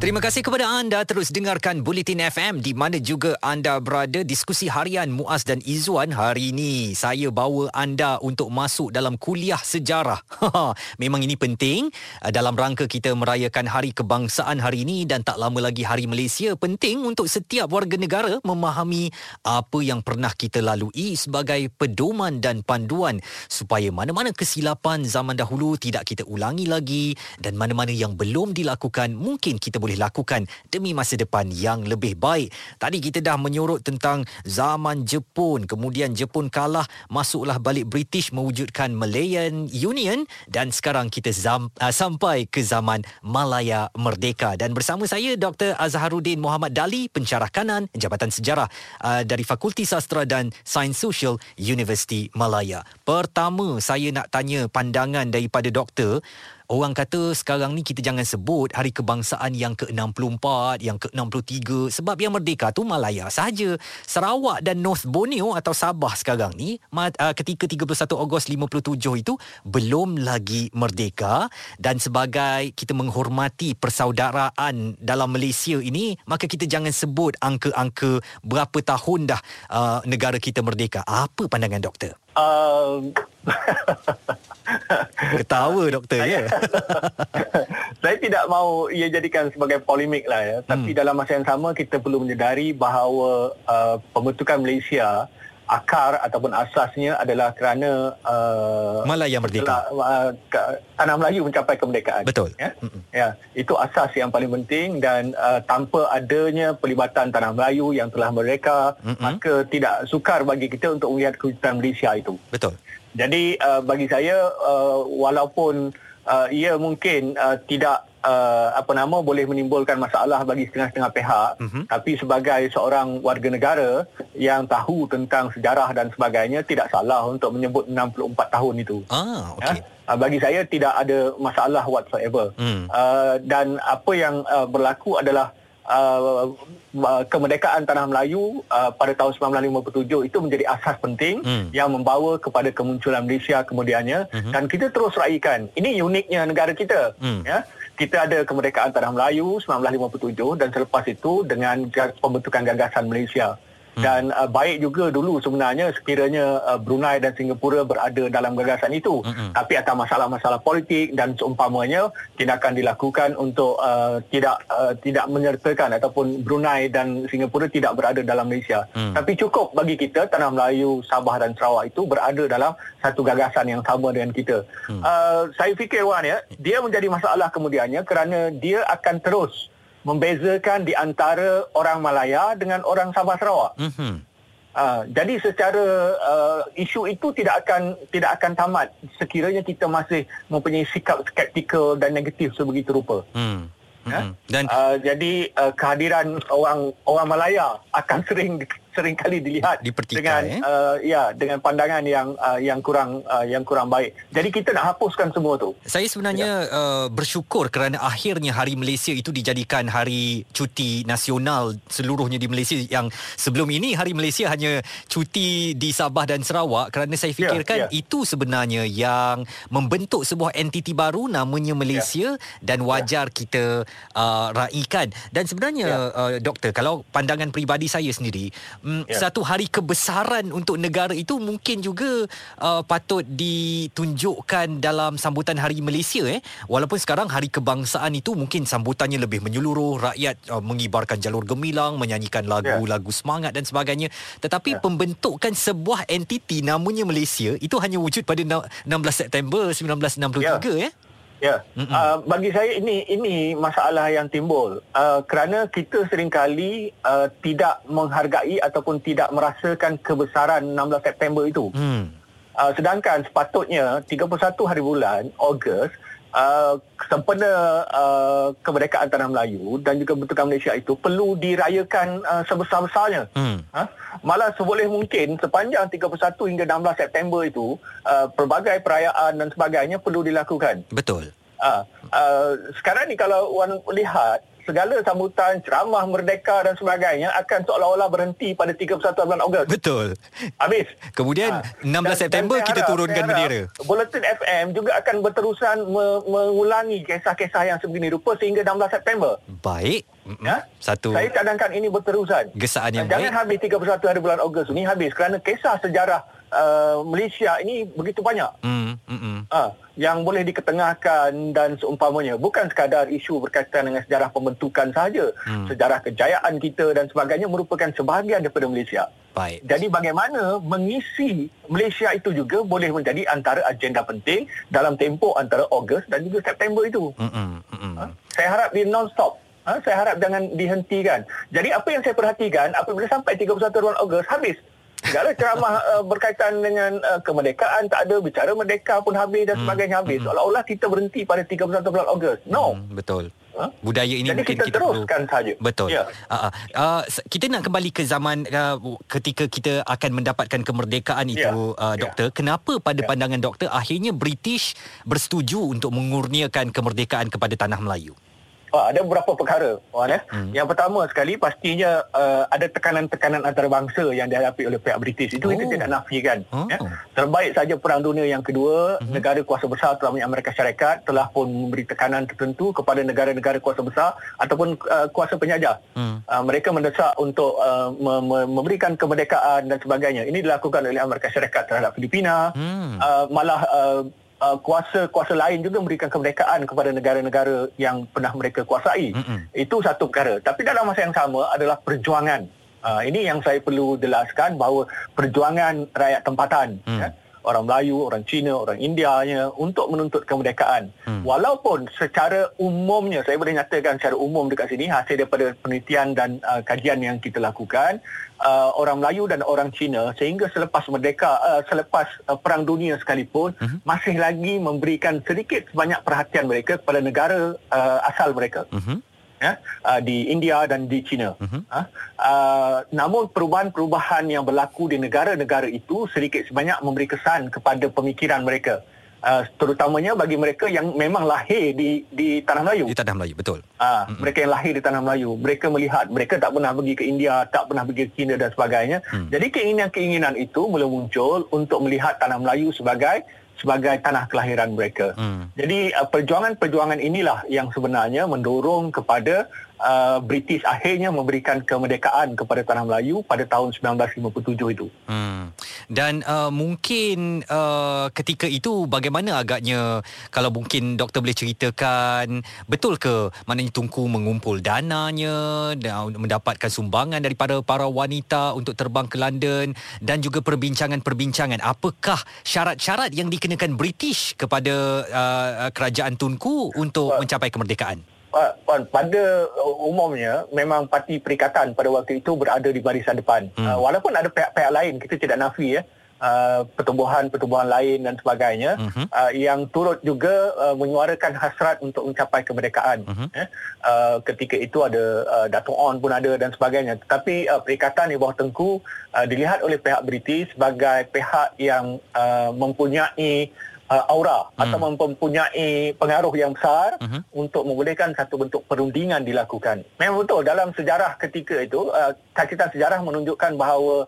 Terima kasih kepada anda terus dengarkan Bulletin FM di mana juga anda berada diskusi harian Muaz dan Izwan hari ini. Saya bawa anda untuk masuk dalam kuliah sejarah. Memang ini penting uh, dalam rangka kita merayakan Hari Kebangsaan hari ini dan tak lama lagi Hari Malaysia. Penting untuk setiap warga negara memahami apa yang pernah kita lalui sebagai pedoman dan panduan supaya mana-mana kesilapan zaman dahulu tidak kita ulangi lagi dan mana-mana yang belum dilakukan mungkin kita boleh boleh lakukan demi masa depan yang lebih baik. Tadi kita dah menyorot tentang zaman Jepun, kemudian Jepun kalah, masuklah balik British mewujudkan Malayan Union dan sekarang kita zam, uh, sampai ke zaman Malaya Merdeka dan bersama saya Dr. Azharuddin Muhammad Dali, pencarah kanan Jabatan Sejarah uh, dari Fakulti Sastra dan Sains Sosial Universiti Malaya. Pertama, saya nak tanya pandangan daripada doktor Orang kata sekarang ni kita jangan sebut hari kebangsaan yang ke-64, yang ke-63 sebab yang merdeka tu Malaya sahaja. Sarawak dan North Borneo atau Sabah sekarang ni uh, ketika 31 Ogos 57 itu belum lagi merdeka dan sebagai kita menghormati persaudaraan dalam Malaysia ini maka kita jangan sebut angka-angka berapa tahun dah uh, negara kita merdeka. Apa pandangan doktor? Uh, Ketawa doktor ya. saya tidak mahu ia jadikan sebagai polemik lah ya. Tapi hmm. dalam masa yang sama kita perlu menyedari bahawa uh, pembentukan Malaysia akar ataupun asasnya adalah kerana uh, Malaya merdeka. Uh, tanah Melayu mencapai kemerdekaan. Betul. Ya. ya, itu asas yang paling penting dan uh, tanpa adanya pelibatan tanah Melayu yang telah merdeka, Mm-mm. maka tidak sukar bagi kita untuk melihat kewujudan Malaysia itu. Betul. Jadi uh, bagi saya uh, walaupun uh, ia mungkin uh, tidak uh, apa nama boleh menimbulkan masalah bagi setengah-setengah pihak uh-huh. tapi sebagai seorang warga negara yang tahu tentang sejarah dan sebagainya tidak salah untuk menyebut 64 tahun itu. Ah okey. Ya? Uh, bagi saya tidak ada masalah whatsoever. Hmm. Uh, dan apa yang uh, berlaku adalah uh, uh, kemerdekaan tanah Melayu uh, pada tahun 1957 itu menjadi asas penting hmm. yang membawa kepada kemunculan Malaysia kemudiannya hmm. dan kita terus raikan ini uniknya negara kita hmm. ya kita ada kemerdekaan tanah Melayu 1957 dan selepas itu dengan pembentukan gagasan Malaysia Hmm. dan uh, baik juga dulu sebenarnya sekiranya uh, Brunei dan Singapura berada dalam gagasan itu hmm. tapi atas masalah-masalah politik dan seumpamanya tindakan dilakukan untuk uh, tidak uh, tidak menyertakan ataupun Brunei dan Singapura tidak berada dalam Malaysia hmm. tapi cukup bagi kita tanah Melayu Sabah dan Sarawak itu berada dalam satu gagasan yang sama dengan kita hmm. uh, saya fikir Wan ya dia menjadi masalah kemudiannya kerana dia akan terus membezakan di antara orang Malaya dengan orang Sabah Sarawak. Mm-hmm. Uh, jadi secara uh, isu itu tidak akan tidak akan tamat sekiranya kita masih mempunyai sikap skeptikal dan negatif sebegitu rupa. Mm. Mm-hmm. Dan uh, jadi uh, kehadiran orang orang Malaya akan sering sering kali dilihat dengan eh? uh, ya dengan pandangan yang uh, yang kurang uh, yang kurang baik. Jadi kita nak hapuskan semua tu. Saya sebenarnya ya. uh, bersyukur kerana akhirnya Hari Malaysia itu dijadikan hari cuti nasional seluruhnya di Malaysia yang sebelum ini Hari Malaysia hanya cuti di Sabah dan Sarawak kerana saya ya, fikirkan ya, ya. itu sebenarnya yang membentuk sebuah entiti baru namanya Malaysia ya. dan wajar ya. kita uh, raikan. Dan sebenarnya ya. uh, doktor kalau pandangan peribadi saya sendiri um, yeah. satu hari kebesaran untuk negara itu mungkin juga uh, patut ditunjukkan dalam sambutan Hari Malaysia eh walaupun sekarang hari kebangsaan itu mungkin sambutannya lebih menyeluruh rakyat uh, mengibarkan jalur gemilang menyanyikan lagu-lagu yeah. semangat dan sebagainya tetapi yeah. pembentukan sebuah entiti namanya Malaysia itu hanya wujud pada 16 September 1963 yeah. eh Ya, uh, bagi saya ini ini masalah yang timbul uh, kerana kita seringkali uh, tidak menghargai ataupun tidak merasakan kebesaran 16 September itu. Hmm. Uh, sedangkan sepatutnya 31 hari bulan Ogos uh, sempena uh, kemerdekaan tanah Melayu dan juga bentukan Malaysia itu perlu dirayakan uh, sebesar-besarnya. Hmm. Uh, malah seboleh mungkin sepanjang 31 hingga 16 September itu uh, pelbagai perayaan dan sebagainya perlu dilakukan. Betul. Uh, uh, sekarang ni kalau orang lihat segala sambutan ceramah merdeka dan sebagainya akan seolah-olah berhenti pada 31 bulan Ogos. Betul. Habis. Kemudian ha. 16 dan, September dan kita harap, turunkan bendera. Bulletin FM juga akan berterusan me- mengulangi kisah-kisah yang sebegini rupa sehingga 16 September. Baik. Ya? Satu. Saya cadangkan ini berterusan. Gesaan yang Jangan baik. Jangan habis 31 hari bulan Ogos ini habis kerana kisah sejarah uh, Malaysia ini begitu banyak. Hmm. Uh, yang boleh diketengahkan dan seumpamanya bukan sekadar isu berkaitan dengan sejarah pembentukan sahaja hmm. sejarah kejayaan kita dan sebagainya merupakan sebahagian daripada Malaysia Baik. jadi bagaimana mengisi Malaysia itu juga boleh menjadi antara agenda penting dalam tempoh antara Ogos dan juga September itu Mm-mm. Mm-mm. Uh, saya harap dia non-stop Ha, saya harap jangan dihentikan. Jadi apa yang saya perhatikan apabila sampai 31 bulan Ogos habis. Segala ceramah uh, berkaitan dengan uh, kemerdekaan tak ada, bicara merdeka pun habis dan sebagainya habis. Seolah-olah kita berhenti pada 31 bulan Ogos. No. Hmm, betul. Ha? Budaya ini Jadi mungkin kita kita, teruskan perlu saja. Betul. Ya. Uh, uh, uh, kita nak kembali ke zaman uh, ketika kita akan mendapatkan kemerdekaan itu Ya. uh, Ya. doktor. Kenapa pada Ya. pandangan doktor akhirnya British bersetuju untuk mengurniakan kemerdekaan kepada tanah Melayu? Ah, ada beberapa perkara, Wan. Eh. Hmm. Yang pertama sekali pastinya uh, ada tekanan-tekanan antarabangsa yang dihadapi oleh pihak British. Itu Oh. kita tidak nafikan. Oh. Ya. Terbaik saja Perang Dunia yang kedua, negara kuasa besar telah Amerika Syarikat telah pun memberi tekanan tertentu kepada negara-negara kuasa besar ataupun uh, kuasa penjajah. Hmm. Uh, mereka mendesak untuk uh, me- me- memberikan kemerdekaan dan sebagainya. Ini dilakukan oleh Amerika Syarikat terhadap Filipina. Hmm. Uh, malah uh, uh, kuasa-kuasa lain juga memberikan kemerdekaan kepada negara-negara yang pernah mereka kuasai. Mm-mm. Itu satu perkara. Tapi dalam masa yang sama adalah perjuangan. Uh, ini yang saya perlu jelaskan bahawa perjuangan rakyat tempatan. Hmm. Ya, orang Melayu, orang Cina, orang Indianya untuk menuntut kemerdekaan. Hmm. Walaupun secara umumnya, saya boleh nyatakan secara umum dekat sini, hasil daripada penelitian dan uh, kajian yang kita lakukan, uh, orang Melayu dan orang Cina sehingga selepas merdeka, uh, selepas uh, Perang Dunia sekalipun, Mhm. masih lagi memberikan sedikit sebanyak perhatian mereka kepada negara uh, asal mereka Mhm. Ya uh, di India dan di China. Mhm. Uh, uh, namun perubahan-perubahan yang berlaku di negara-negara itu sedikit sebanyak memberi kesan kepada pemikiran mereka. Uh, terutamanya bagi mereka yang memang lahir di di tanah Melayu. Di tanah Melayu, betul. Ah, mereka yang lahir di tanah Melayu, mereka melihat mereka tak pernah pergi ke India, tak pernah pergi ke China dan sebagainya. Hmm. Jadi keinginan-keinginan itu mula muncul untuk melihat tanah Melayu sebagai sebagai tanah kelahiran mereka. Hmm. Jadi uh, perjuangan-perjuangan inilah yang sebenarnya mendorong kepada uh, British akhirnya memberikan kemerdekaan kepada tanah Melayu pada tahun 1957 itu. Hmm. Dan uh, mungkin uh, ketika itu bagaimana agaknya kalau mungkin doktor boleh ceritakan betul ke maknanya Tunku mengumpul dananya dan mendapatkan sumbangan daripada para wanita untuk terbang ke London dan juga perbincangan-perbincangan apakah syarat-syarat yang dikenakan British kepada uh, kerajaan Tunku untuk mencapai kemerdekaan? Pada uh, umumnya memang parti perikatan pada waktu itu berada di barisan depan. Hmm. Uh, walaupun ada pihak-pihak lain kita tidak nafi ya. Uh, pertumbuhan-pertumbuhan lain dan sebagainya Mhm. uh, yang turut juga uh, menyuarakan hasrat untuk mencapai kemerdekaan. Mhm. Eh, uh, ketika itu ada uh, Dato' On pun ada dan sebagainya. Tetapi uh, perikatan di bawah Tengku uh, dilihat oleh pihak British sebagai pihak yang uh, mempunyai uh, aura Hmm. atau mempunyai pengaruh yang besar Mhm. untuk membolehkan satu bentuk perundingan dilakukan. Memang betul dalam sejarah ketika itu uh, catatan sejarah menunjukkan bahawa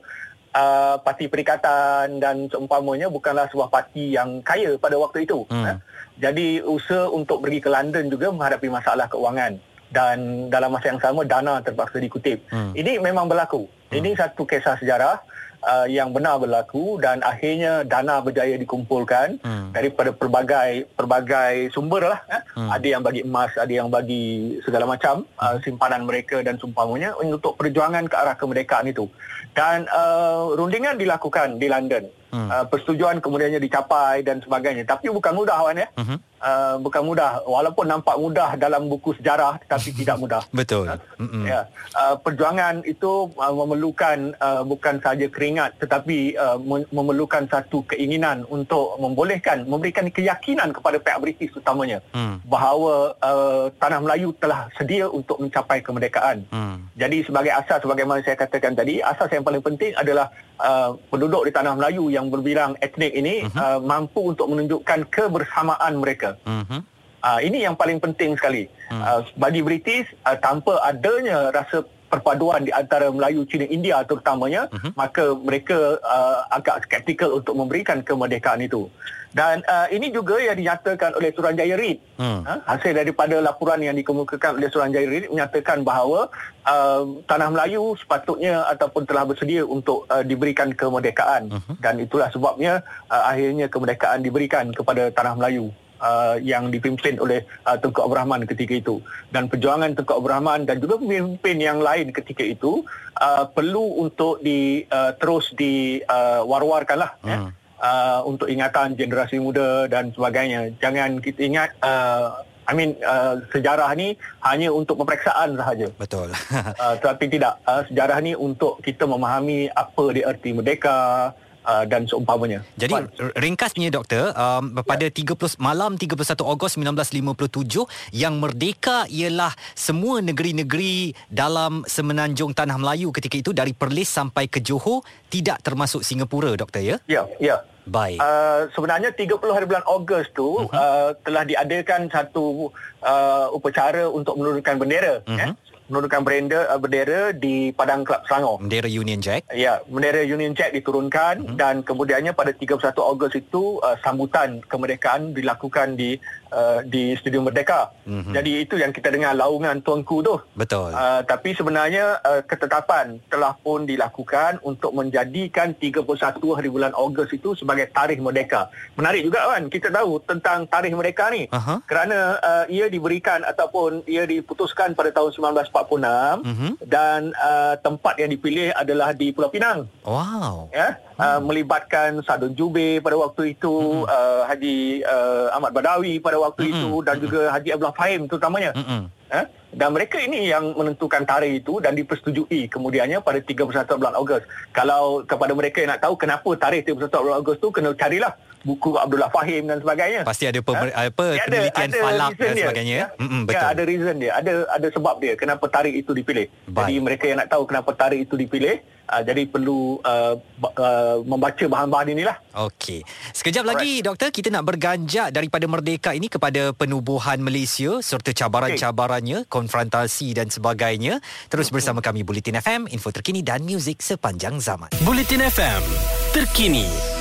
uh, parti perikatan dan seumpamanya bukanlah sebuah parti yang kaya pada waktu itu. Hmm. eh. Jadi usaha untuk pergi ke London juga menghadapi masalah keuangan dan dalam masa yang sama dana terpaksa dikutip. Hmm. Ini memang berlaku. Ini satu kisah sejarah uh, yang benar berlaku dan akhirnya dana berjaya dikumpulkan Hmm. daripada pelbagai pelbagai sumber lah eh. Hmm. ada yang bagi emas ada yang bagi segala macam uh, simpanan mereka dan seumpamanya untuk perjuangan ke arah kemerdekaan itu dan uh, rundingan dilakukan di London Hmm. uh, persetujuan kemudiannya dicapai dan sebagainya tapi bukan mudah Wan ya Mhm. uh, bukan mudah walaupun nampak mudah dalam buku sejarah tetapi tidak mudah Betul. Ha? Mm-mm. Ya, uh, perjuangan itu uh, memerlukan uh, bukan saja keringat tetapi uh, mem- memerlukan satu keinginan untuk membolehkan memberikan keyakinan kepada pihak British utamanya Hmm. bahawa uh, tanah Melayu telah sedia untuk mencapai kemerdekaan. Hmm. Jadi sebagai asas sebagaimana saya katakan tadi, asas yang paling penting adalah uh, penduduk di tanah Melayu yang berbilang etnik ini Mhm. uh, mampu untuk menunjukkan kebersamaan mereka. Mhm. Uh, ini yang paling penting sekali. Hmm. Uh, bagi British, uh, tanpa adanya rasa perpaduan di antara Melayu, Cina, India terutamanya, Mhm. maka mereka uh, agak skeptikal untuk memberikan kemerdekaan itu. Dan uh, ini juga yang dinyatakan oleh Suranjaya Reid. Hmm. Ha? Hasil daripada laporan yang dikemukakan oleh Suranjaya Reid menyatakan bahawa uh, tanah Melayu sepatutnya ataupun telah bersedia untuk uh, diberikan kemerdekaan. Mhm. Dan itulah sebabnya uh, akhirnya kemerdekaan diberikan kepada tanah Melayu uh, yang dipimpin oleh uh, Tengku Abdul Rahman ketika itu dan perjuangan Tengku Abdul Rahman dan juga pemimpin yang lain ketika itu uh, perlu untuk di uh, terus di uh, war-warkanlah ya. Uh, untuk ingatan generasi muda dan sebagainya jangan kita ingat uh, I mean uh, sejarah ni hanya untuk peperiksaan sahaja. Betul. Uh, tetapi tidak uh, sejarah ni untuk kita memahami apa dia erti merdeka uh, dan seumpamanya. Jadi r- ringkasnya doktor um, pada 30 malam 31 Ogos 1957 yang merdeka ialah semua negeri-negeri dalam semenanjung tanah Melayu ketika itu dari Perlis sampai ke Johor tidak termasuk Singapura doktor ya. Ya, ya. Baik. Uh, sebenarnya 30 hari bulan Ogos tu uh-huh. uh, telah diadakan satu uh, upacara untuk menurunkan bendera uh-huh. eh menurunkan bendera uh, bendera di Padang Kelab Selangor. Bendera Union Jack. Ya, bendera Union Jack diturunkan uh-huh. dan kemudiannya pada 31 Ogos itu uh, sambutan kemerdekaan dilakukan di uh, di Stadium Merdeka. Uh-huh. Jadi itu yang kita dengar laungan tuanku tu. Betul. Uh, tapi sebenarnya uh, ketetapan telah pun dilakukan untuk menjadikan 31 hari bulan Ogos itu sebagai tarikh merdeka. Menarik juga kan kita tahu tentang tarikh merdeka ni. Aha. Kerana uh, ia diberikan ataupun ia diputuskan pada tahun 1946 Mhm. dan uh, tempat yang dipilih adalah di Pulau Pinang Wow. ya uh, melibatkan Sadun Jubir pada waktu itu Mhm. uh, Haji uh, Ahmad Badawi pada waktu Mm-mm. itu dan juga Haji Abdullah Fahim terutamanya Mm-mm. Eh? Dan mereka ini yang menentukan tarikh itu dan dipersetujui kemudiannya pada 31 bulan Ogos. Kalau kepada mereka yang nak tahu kenapa tarikh 31 bulan Ogos tu kena carilah buku Abdullah Fahim dan sebagainya. Pasti ada pemer- Ha? apa Dia penelitian falak reason dan dia. sebagainya ya. Mm-mm, Ya, betul. ada reason dia. Ada ada sebab dia kenapa tarikh itu dipilih. Baik. Jadi mereka yang nak tahu kenapa tarikh itu dipilih, uh, jadi perlu uh, uh, membaca bahan-bahan inilah. Okey. Sekejap lagi doktor kita nak berganjak daripada merdeka ini kepada penubuhan Malaysia serta cabaran-cabarannya, konfrontasi dan sebagainya. Terus bersama kami Bulletin FM, info terkini dan muzik sepanjang zaman. Bulletin FM, terkini,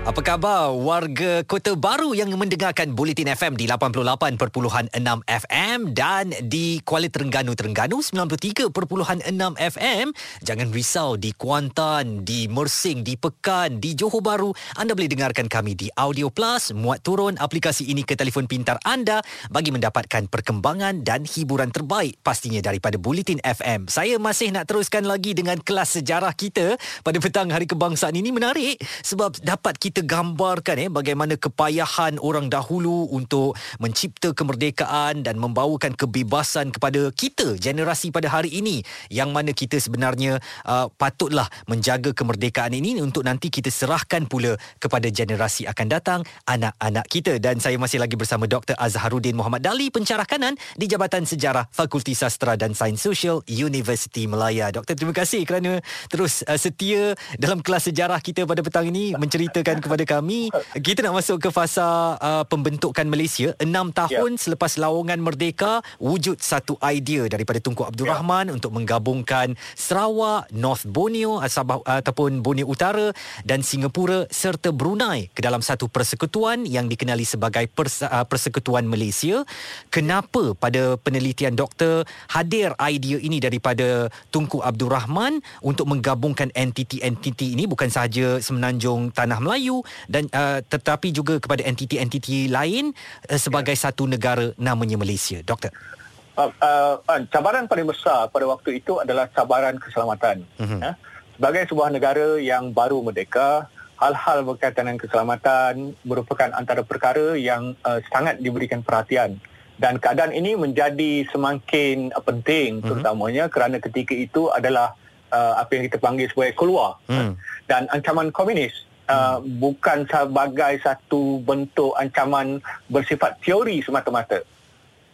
Apa khabar warga Kota Baru yang mendengarkan Bulletin FM di 88.6 FM dan di Kuala Terengganu Terengganu 93.6 FM. Jangan risau di Kuantan, di Mersing, di Pekan, di Johor Bahru. Anda boleh dengarkan kami di Audio Plus. Muat turun aplikasi ini ke telefon pintar anda bagi mendapatkan perkembangan dan hiburan terbaik pastinya daripada Bulletin FM. Saya masih nak teruskan lagi dengan kelas sejarah kita pada petang Hari Kebangsaan ini menarik sebab dapat kita gambarkan eh bagaimana kepayahan orang dahulu untuk mencipta kemerdekaan dan membawakan kebebasan kepada kita generasi pada hari ini yang mana kita sebenarnya uh, patutlah menjaga kemerdekaan ini untuk nanti kita serahkan pula kepada generasi akan datang anak-anak kita dan saya masih lagi bersama Dr Azharuddin Muhammad Dali pencarah kanan di Jabatan Sejarah Fakulti Sastra dan Sains Sosial Universiti Melaya. Doktor terima kasih kerana terus uh, setia dalam kelas sejarah kita pada petang ini menceritakan kepada kami kita nak masuk ke fasa uh, pembentukan Malaysia 6 tahun ya. selepas lawangan merdeka wujud satu idea daripada Tunku Abdul ya. Rahman untuk menggabungkan Sarawak, North Borneo Sabah ataupun Borneo Utara dan Singapura serta Brunei ke dalam satu persekutuan yang dikenali sebagai Pers- uh, Persekutuan Malaysia. Kenapa pada penelitian doktor hadir idea ini daripada Tunku Abdul Rahman untuk menggabungkan entiti-entiti ini bukan sahaja semenanjung tanah Melayu dan uh, tetapi juga kepada entiti-entiti lain uh, sebagai ya. satu negara namanya Malaysia. Doktor. Uh, uh, uh, cabaran paling besar pada waktu itu adalah cabaran keselamatan. Uh-huh. Ya? Sebagai sebuah negara yang baru merdeka, hal-hal berkaitan dengan keselamatan merupakan antara perkara yang uh, sangat diberikan perhatian. Dan keadaan ini menjadi semakin uh, penting uh-huh. terutamanya kerana ketika itu adalah uh, apa yang kita panggil sebagai keluar. Uh-huh. Dan ancaman komunis Uh, bukan sebagai satu bentuk ancaman bersifat teori semata-mata.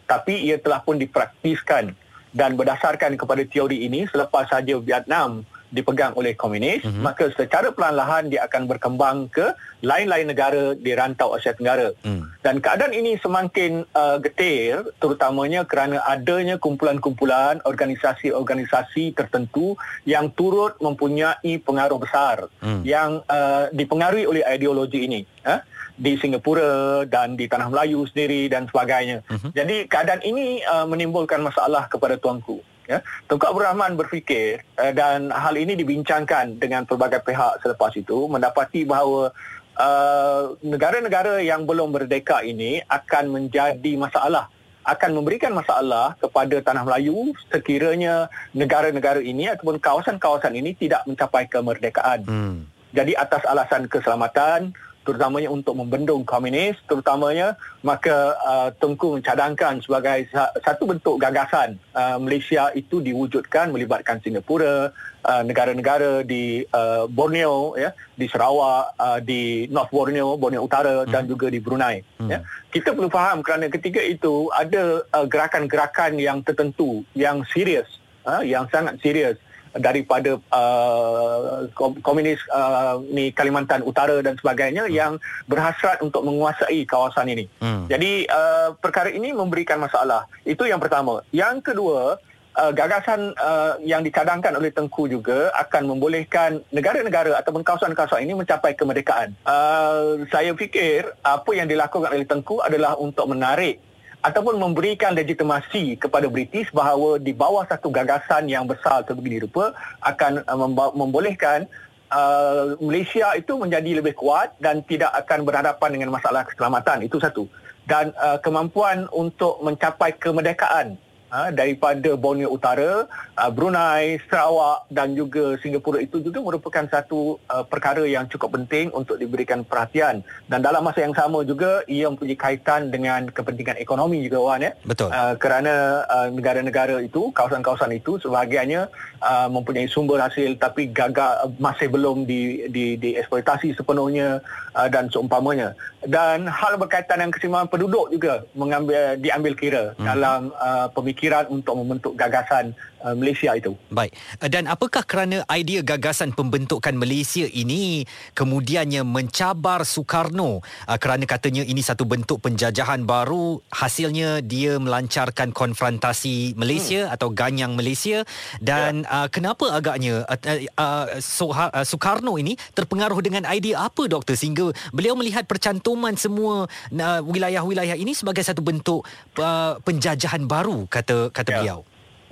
Tapi ia telah pun dipraktiskan dan berdasarkan kepada teori ini selepas saja Vietnam dipegang oleh komunis mm-hmm. maka secara perlahan-lahan dia akan berkembang ke lain-lain negara di rantau Asia Tenggara mm. dan keadaan ini semakin uh, getir terutamanya kerana adanya kumpulan-kumpulan organisasi-organisasi tertentu yang turut mempunyai pengaruh besar mm. yang uh, dipengaruhi oleh ideologi ini uh? di Singapura dan di Tanah Melayu sendiri dan sebagainya. Uh-huh. Jadi keadaan ini uh, menimbulkan masalah kepada tuanku. Ya, Tunku Abdul Rahman berfikir uh, dan hal ini dibincangkan dengan pelbagai pihak selepas itu mendapati bahawa uh, negara-negara yang belum merdeka ini akan menjadi masalah akan memberikan masalah kepada Tanah Melayu sekiranya negara-negara ini ataupun kawasan-kawasan ini tidak mencapai kemerdekaan. Hmm. Jadi atas alasan keselamatan terutamanya untuk membendung komunis terutamanya maka uh, Tengku mencadangkan sebagai sa- satu bentuk gagasan uh, Malaysia itu diwujudkan melibatkan Singapura uh, negara-negara di uh, Borneo ya di Sarawak uh, di North Borneo Borneo Utara hmm. dan juga di Brunei hmm. ya kita perlu faham kerana ketika itu ada uh, gerakan-gerakan yang tertentu yang serius uh, yang sangat serius daripada uh, komunis uh, ni Kalimantan Utara dan sebagainya hmm. yang berhasrat untuk menguasai kawasan ini. Hmm. Jadi uh, perkara ini memberikan masalah. Itu yang pertama. Yang kedua, uh, gagasan uh, yang dicadangkan oleh Tengku juga akan membolehkan negara-negara ataupun kawasan-kawasan ini mencapai kemerdekaan. Uh, saya fikir apa yang dilakukan oleh Tengku adalah untuk menarik ataupun memberikan legitimasi kepada British bahawa di bawah satu gagasan yang besar sebegini rupa akan uh, membolehkan uh, Malaysia itu menjadi lebih kuat dan tidak akan berhadapan dengan masalah keselamatan. Itu satu. Dan uh, kemampuan untuk mencapai kemerdekaan ha, daripada Borneo Utara, uh, Brunei, Sarawak dan juga Singapura itu juga merupakan satu uh, perkara yang cukup penting untuk diberikan perhatian dan dalam masa yang sama juga ia mempunyai kaitan dengan kepentingan ekonomi juga Wan ya. Betul. Uh, kerana uh, negara-negara itu, kawasan-kawasan itu sebahagiannya uh, mempunyai sumber hasil tapi gagal masih belum di di dieksploitasi sepenuhnya uh, dan seumpamanya. Dan hal berkaitan dengan keseimbangan penduduk juga mengambil diambil kira hmm. dalam uh, pemikiran pemikiran untuk membentuk gagasan uh, Malaysia itu. Baik. Dan apakah kerana idea gagasan pembentukan Malaysia ini kemudiannya mencabar Soekarno uh, kerana katanya ini satu bentuk penjajahan baru hasilnya dia melancarkan konfrontasi Malaysia hmm. atau ganyang Malaysia dan ya. uh, kenapa agaknya uh, uh, uh, Soekarno ini terpengaruh dengan idea apa doktor sehingga beliau melihat percantuman semua uh, wilayah-wilayah ini sebagai satu bentuk uh, penjajahan baru kata kata ya. beliau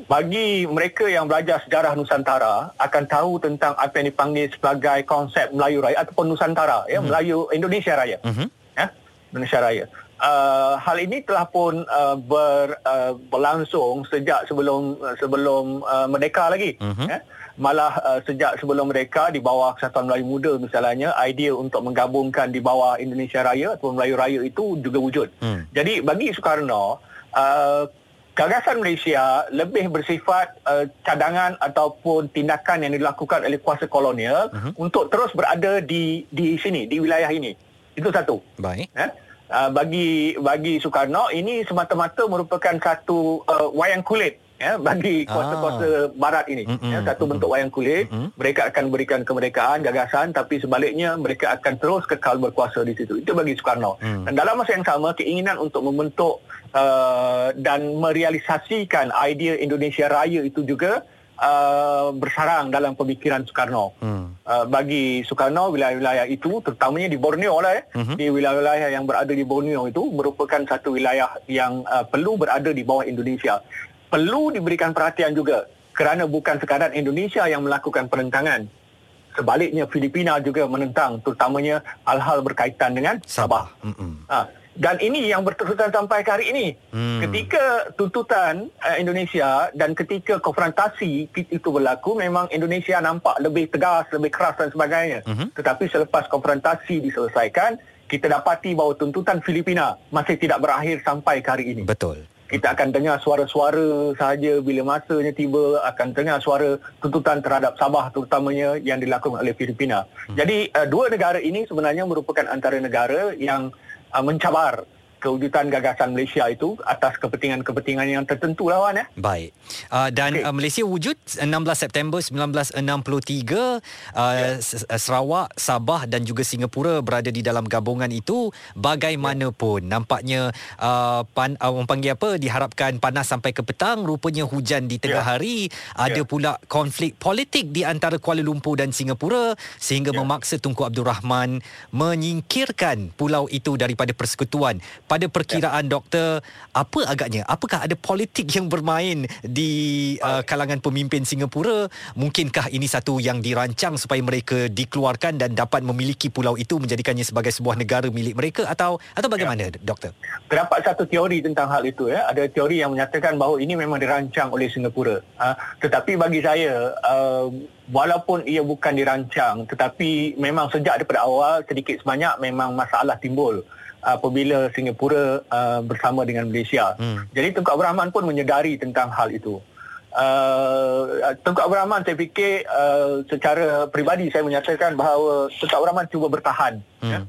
bagi mereka yang belajar sejarah Nusantara akan tahu tentang apa yang dipanggil sebagai konsep Melayu Raya ataupun Nusantara ya uh-huh. Melayu Indonesia Raya uh-huh. ya Indonesia Raya uh, hal ini telah pun uh, ber, uh, berlangsung sejak sebelum uh, sebelum uh, merdeka lagi uh-huh. ya malah uh, sejak sebelum mereka di bawah Kesatuan Melayu Muda misalnya idea untuk menggabungkan di bawah Indonesia Raya ataupun Melayu Raya itu juga wujud. Hmm. Jadi bagi Soekarno uh, gagasan Malaysia lebih bersifat uh, cadangan ataupun tindakan yang dilakukan oleh kuasa kolonial uh-huh. untuk terus berada di di sini di wilayah ini. Itu satu. Baik. Eh? Uh, bagi bagi Soekarno ini semata-mata merupakan satu uh, wayang kulit ya bagi kuasa-kuasa ah. barat ini mm-hmm. ya satu bentuk wayang kulit mm-hmm. mereka akan berikan kemerdekaan gagasan tapi sebaliknya mereka akan terus kekal berkuasa di situ itu bagi Soekarno mm. dan dalam masa yang sama keinginan untuk membentuk uh, dan merealisasikan idea Indonesia Raya itu juga uh, bersarang dalam pemikiran Soekarno mm. uh, bagi Soekarno wilayah-wilayah itu terutamanya di Borneo lah ya mm-hmm. di wilayah-wilayah yang berada di Borneo itu merupakan satu wilayah yang uh, perlu berada di bawah Indonesia perlu diberikan perhatian juga kerana bukan sekadar Indonesia yang melakukan perentangan. Sebaliknya Filipina juga menentang terutamanya hal-hal berkaitan dengan Sabah. Ha. Dan ini yang berterusan sampai ke hari ini. Hmm. Ketika tuntutan uh, Indonesia dan ketika konfrontasi itu berlaku, memang Indonesia nampak lebih tegas, lebih keras dan sebagainya. Hmm. Tetapi selepas konfrontasi diselesaikan, kita dapati bahawa tuntutan Filipina masih tidak berakhir sampai ke hari ini. Betul kita akan dengar suara-suara sahaja bila masanya tiba akan dengar suara tuntutan terhadap Sabah terutamanya yang dilakukan oleh Filipina. Hmm. Jadi uh, dua negara ini sebenarnya merupakan antara negara yang uh, mencabar kewujudan gagasan Malaysia itu atas kepentingan-kepentingan yang tertentu lawan ya. Baik. Uh, dan okay. uh, Malaysia wujud 16 September 1963 uh, yeah. Sarawak, Sabah dan juga Singapura berada di dalam gabungan itu bagaimanapun yeah. nampaknya uh, pan, uh, orang panggil apa diharapkan panas sampai ke petang rupanya hujan di tengah yeah. hari ada yeah. pula konflik politik di antara Kuala Lumpur dan Singapura sehingga yeah. memaksa Tunku Abdul Rahman menyingkirkan pulau itu daripada persekutuan pada perkiraan doktor apa agaknya? Apakah ada politik yang bermain di uh, kalangan pemimpin Singapura? Mungkinkah ini satu yang dirancang supaya mereka dikeluarkan dan dapat memiliki pulau itu menjadikannya sebagai sebuah negara milik mereka? Atau atau bagaimana ya. doktor? Terdapat satu teori tentang hal itu ya. Ada teori yang menyatakan bahawa ini memang dirancang oleh Singapura uh, tetapi bagi saya uh, walaupun ia bukan dirancang tetapi memang sejak daripada awal sedikit sebanyak memang masalah timbul apabila Singapura uh, bersama dengan Malaysia. Hmm. Jadi Tengku Abdul Rahman pun menyedari tentang hal itu. Uh, Tengku Abdul Rahman saya fikir uh, secara peribadi saya menyatakan bahawa Tengku Abdul Rahman cuba bertahan hmm. ya,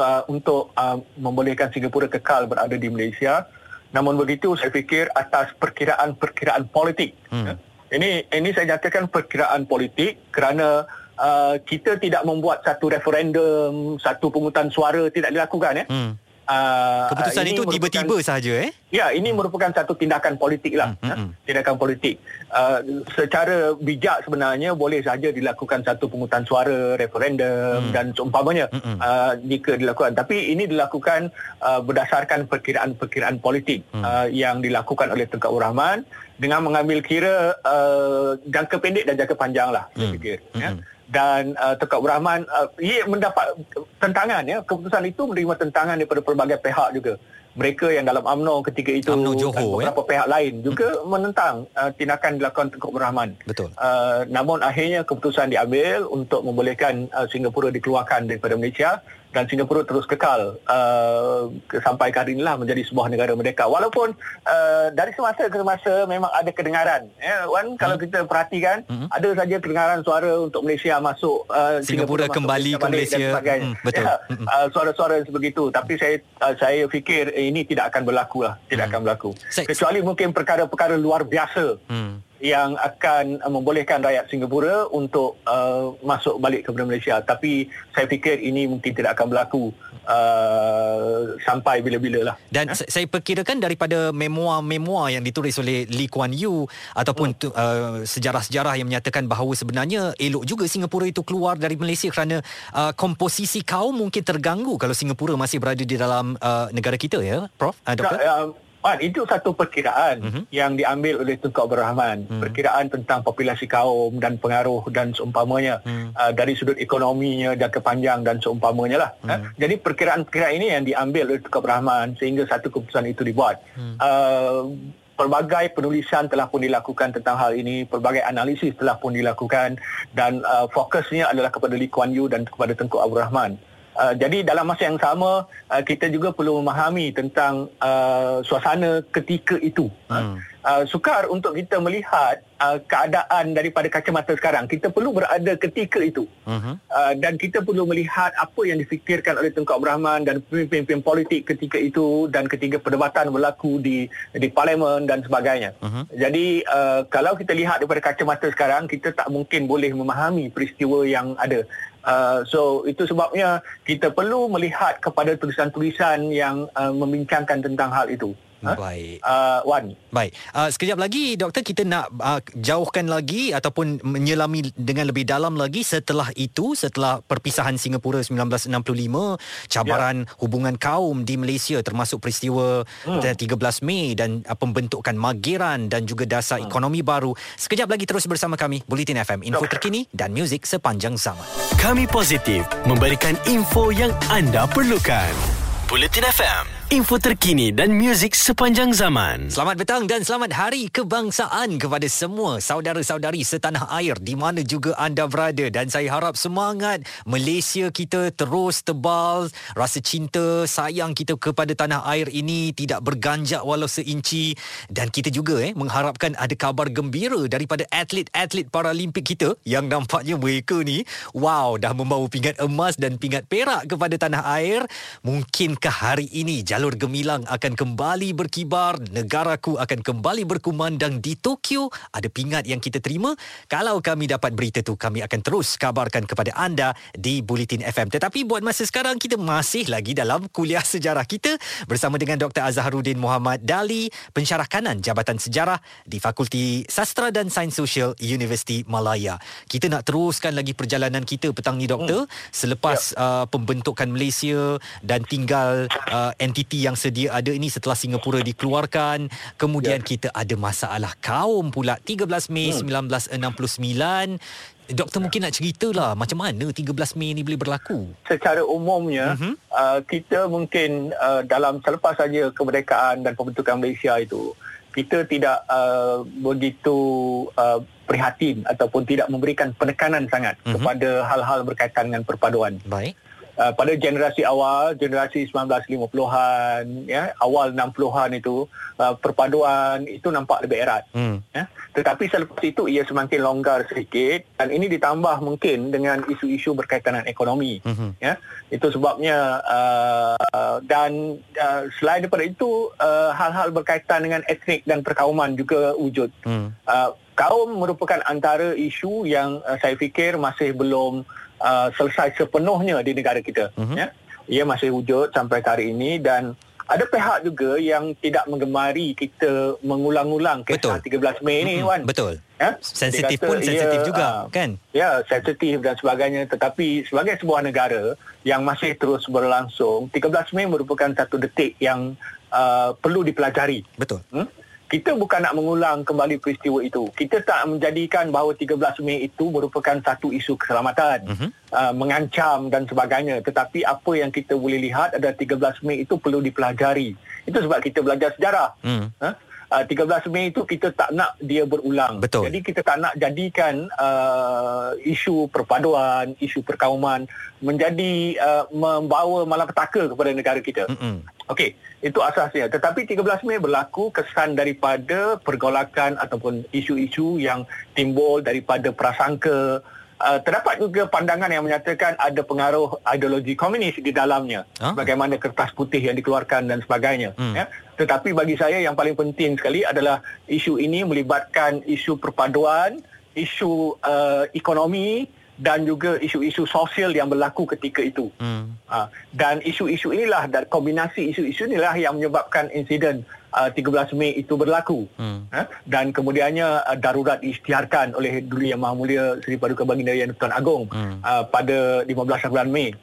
uh, untuk uh, membolehkan Singapura kekal berada di Malaysia. Namun begitu saya fikir atas perkiraan-perkiraan politik. Hmm. Ya, ini ini saya nyatakan perkiraan politik kerana uh, kita tidak membuat satu referendum, satu pungutan suara tidak dilakukan ya. Hmm. Uh, Keputusan itu tiba-tiba sahaja eh? Ya, ini hmm. merupakan satu tindakan politik lah. Hmm, hmm, hmm. Tindakan politik. Uh, secara bijak sebenarnya boleh saja dilakukan satu pungutan suara, referendum hmm. dan seumpamanya hmm. uh, jika dilakukan. Tapi ini dilakukan uh, berdasarkan perkiraan-perkiraan politik hmm. uh, yang dilakukan oleh Tengku Rahman dengan mengambil kira uh, jangka pendek dan jangka panjang lah, hmm. saya fikir. Ya. Hmm. Ya dan uh, Tengku Abdul Rahman uh, ia mendapat tentangan ya. Keputusan itu menerima tentangan daripada pelbagai pihak juga. Mereka yang dalam UMNO ketika itu UMNO Johor, dan beberapa eh? pihak lain juga hmm. menentang uh, tindakan dilakukan Tengku Abdul Rahman. Betul. Uh, namun akhirnya keputusan diambil untuk membolehkan uh, Singapura dikeluarkan daripada Malaysia dan Singapura terus kekal uh, sampai hari inilah menjadi sebuah negara merdeka. Walaupun uh, dari semasa ke semasa memang ada kedengaran. Ya Wan hmm. kalau kita perhatikan hmm. ada saja kedengaran suara untuk Malaysia masuk uh, Singapura, Singapura kembali ke Malaysia hmm, betul. Ya, hmm. uh, suara-suara sebegitu. Tapi saya uh, saya fikir ini tidak akan berlaku lah. Tidak hmm. akan berlaku. Kecuali mungkin perkara-perkara luar biasa. Hmm yang akan uh, membolehkan rakyat Singapura untuk uh, masuk balik ke Malaysia tapi saya fikir ini mungkin tidak akan berlaku uh, sampai bila-bila lah dan ha? saya perkirakan daripada memoir-memoir yang ditulis oleh Lee Kuan Yew ataupun hmm. uh, sejarah-sejarah yang menyatakan bahawa sebenarnya elok juga Singapura itu keluar dari Malaysia kerana uh, komposisi kaum mungkin terganggu kalau Singapura masih berada di dalam uh, negara kita ya Prof uh, Doktor uh, Wan, itu satu perkiraan uh-huh. yang diambil oleh Tunku Abdul Rahman. Uh-huh. Perkiraan tentang populasi kaum dan pengaruh dan seumpamanya uh-huh. uh, dari sudut ekonominya dan kepanjang dan seumpamanya lah. Uh-huh. Uh. Jadi perkiraan-perkiraan ini yang diambil oleh Tunku Abdul Rahman sehingga satu keputusan itu dibuat. Uh-huh. Uh, pelbagai penulisan telah pun dilakukan tentang hal ini, pelbagai analisis telah pun dilakukan dan uh, fokusnya adalah kepada Lee Kuan Yew dan kepada Tengku Abdul Rahman. Uh, jadi dalam masa yang sama uh, kita juga perlu memahami tentang uh, suasana ketika itu. Hmm. Uh, sukar untuk kita melihat uh, keadaan daripada kacamata sekarang. Kita perlu berada ketika itu. Uh-huh. Uh, dan kita perlu melihat apa yang difikirkan oleh Tengku Abdul Rahman dan pemimpin-pemimpin politik ketika itu dan ketika perdebatan berlaku di di parlimen dan sebagainya. Uh-huh. Jadi uh, kalau kita lihat daripada kacamata sekarang kita tak mungkin boleh memahami peristiwa yang ada. Uh, so itu sebabnya kita perlu melihat kepada tulisan-tulisan yang uh, membincangkan tentang hal itu. Ha? Baik. Uh, Wan. Baik. Uh, sekejap lagi doktor kita nak uh, jauhkan lagi ataupun menyelami dengan lebih dalam lagi setelah itu setelah perpisahan Singapura 1965 cabaran ya. hubungan kaum di Malaysia termasuk peristiwa hmm. 13 Mei dan uh, pembentukan Mageran dan juga dasar hmm. ekonomi baru. Sekejap lagi terus bersama kami Bulletin FM info Dok. terkini dan muzik sepanjang zaman. Kami positif memberikan info yang anda perlukan. Bulletin FM info terkini dan muzik sepanjang zaman. Selamat petang dan selamat hari kebangsaan kepada semua saudara-saudari setanah air di mana juga anda berada. Dan saya harap semangat Malaysia kita terus tebal rasa cinta sayang kita kepada tanah air ini tidak berganjak walau seinci. Dan kita juga eh mengharapkan ada kabar gembira daripada atlet-atlet paralimpik kita yang nampaknya mereka ni wow dah membawa pingat emas dan pingat perak kepada tanah air. Mungkinkah hari ini jalan jalur gemilang akan kembali berkibar, negaraku akan kembali berkumandang di Tokyo. Ada pingat yang kita terima. Kalau kami dapat berita tu, kami akan terus kabarkan kepada anda di Bulletin FM. Tetapi buat masa sekarang, kita masih lagi dalam kuliah sejarah kita bersama dengan Dr. Azharuddin Muhammad Dali, pensyarah kanan Jabatan Sejarah di Fakulti Sastra dan Sains Sosial Universiti Malaya. Kita nak teruskan lagi perjalanan kita petang ni, Doktor. Hmm. Selepas yep. uh, pembentukan Malaysia dan tinggal uh, entiti PTT yang sedia ada ini setelah Singapura dikeluarkan. Kemudian Ya. kita ada masalah kaum pula 13 Mei Hmm. 1969. Doktor mungkin nak ceritalah macam mana 13 Mei ini boleh berlaku. secara umumnya Mhm. uh, kita mungkin uh, dalam selepas saja kemerdekaan dan pembentukan Malaysia itu kita tidak uh, begitu uh, prihatin ataupun tidak memberikan penekanan sangat Mhm. kepada hal-hal berkaitan dengan perpaduan. Baik. Uh, pada generasi awal, generasi 1950-an, ya, awal 60-an itu uh, perpaduan itu nampak lebih erat. Hmm. Ya. Tetapi selepas itu ia semakin longgar sedikit dan ini ditambah mungkin dengan isu-isu berkaitan dengan ekonomi. Mhm. Ya, itu sebabnya uh, dan uh, selain daripada itu uh, hal-hal berkaitan dengan etnik dan perkauman juga wujud. Hmm. Uh, kaum merupakan antara isu yang uh, saya fikir masih belum uh, selesai sepenuhnya di negara kita. Mhm. Ya, ia masih wujud sampai hari ini dan ada pihak juga yang tidak menggemari kita mengulang-ulang kisah Betul. 13 Mei ni Mm-mm, Wan. Betul. Ya? Sensitif pun sensitif juga, ah, kan? Ya, sensitif dan sebagainya. Tetapi sebagai sebuah negara yang masih terus berlangsung, 13 Mei merupakan satu detik yang uh, perlu dipelajari. Betul. Hmm? Kita bukan nak mengulang kembali peristiwa itu. Kita tak menjadikan bahawa 13 Mei itu merupakan satu isu keselamatan, Mhm. uh, mengancam dan sebagainya. Tetapi apa yang kita boleh lihat adalah 13 Mei itu perlu dipelajari. Itu sebab kita belajar sejarah. Ha? Uh, 13 Mei itu kita tak nak dia berulang. Betul. Jadi kita tak nak jadikan uh, isu perpaduan, isu perkauman menjadi uh, membawa malapetaka kepada negara kita. Mm-mm. Okey, itu asasnya. Tetapi 13 Mei berlaku kesan daripada pergolakan ataupun isu-isu yang timbul daripada prasangka. Uh, terdapat juga pandangan yang menyatakan ada pengaruh ideologi komunis di dalamnya. Ah. Bagaimana kertas putih yang dikeluarkan dan sebagainya. Hmm. Ya. Tetapi bagi saya yang paling penting sekali adalah isu ini melibatkan isu perpaduan, isu uh, ekonomi dan juga isu-isu sosial yang berlaku ketika itu. Hmm. Ha, dan isu-isu inilah dan kombinasi isu-isu inilah yang menyebabkan insiden uh, 13 Mei itu berlaku. Hmm. Ha, dan kemudiannya uh, darurat diisytiharkan oleh Duli Yang Maha Mulia Seri Paduka Baginda Yang Tuan Agong Hmm. uh, pada 15 bulan Mei.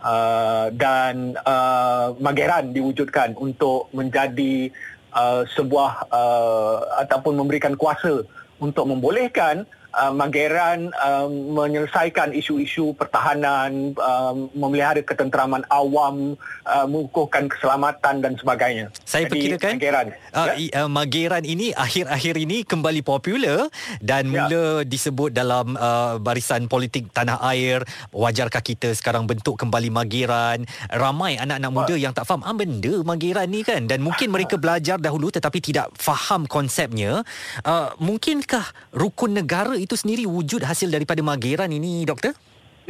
Uh, dan uh, Mageran diwujudkan untuk menjadi uh, sebuah uh, ataupun memberikan kuasa untuk membolehkan uh, Mageran uh, menyelesaikan isu-isu pertahanan, uh, memelihara ketenteraman awam, uh, mengukuhkan keselamatan dan sebagainya. Saya Jadi, perkirakan Mageran. uh, ya? uh, Mageran ini akhir-akhir ini kembali popular dan Ya. mula disebut dalam uh, barisan politik tanah air. Wajarkah kita sekarang bentuk kembali Mageran? Ramai anak-anak muda yang tak faham ah benda Mageran ni kan dan mungkin mereka belajar dahulu tetapi tidak faham konsepnya. Uh, mungkinkah rukun negara itu sendiri wujud hasil daripada Mageran ini doktor?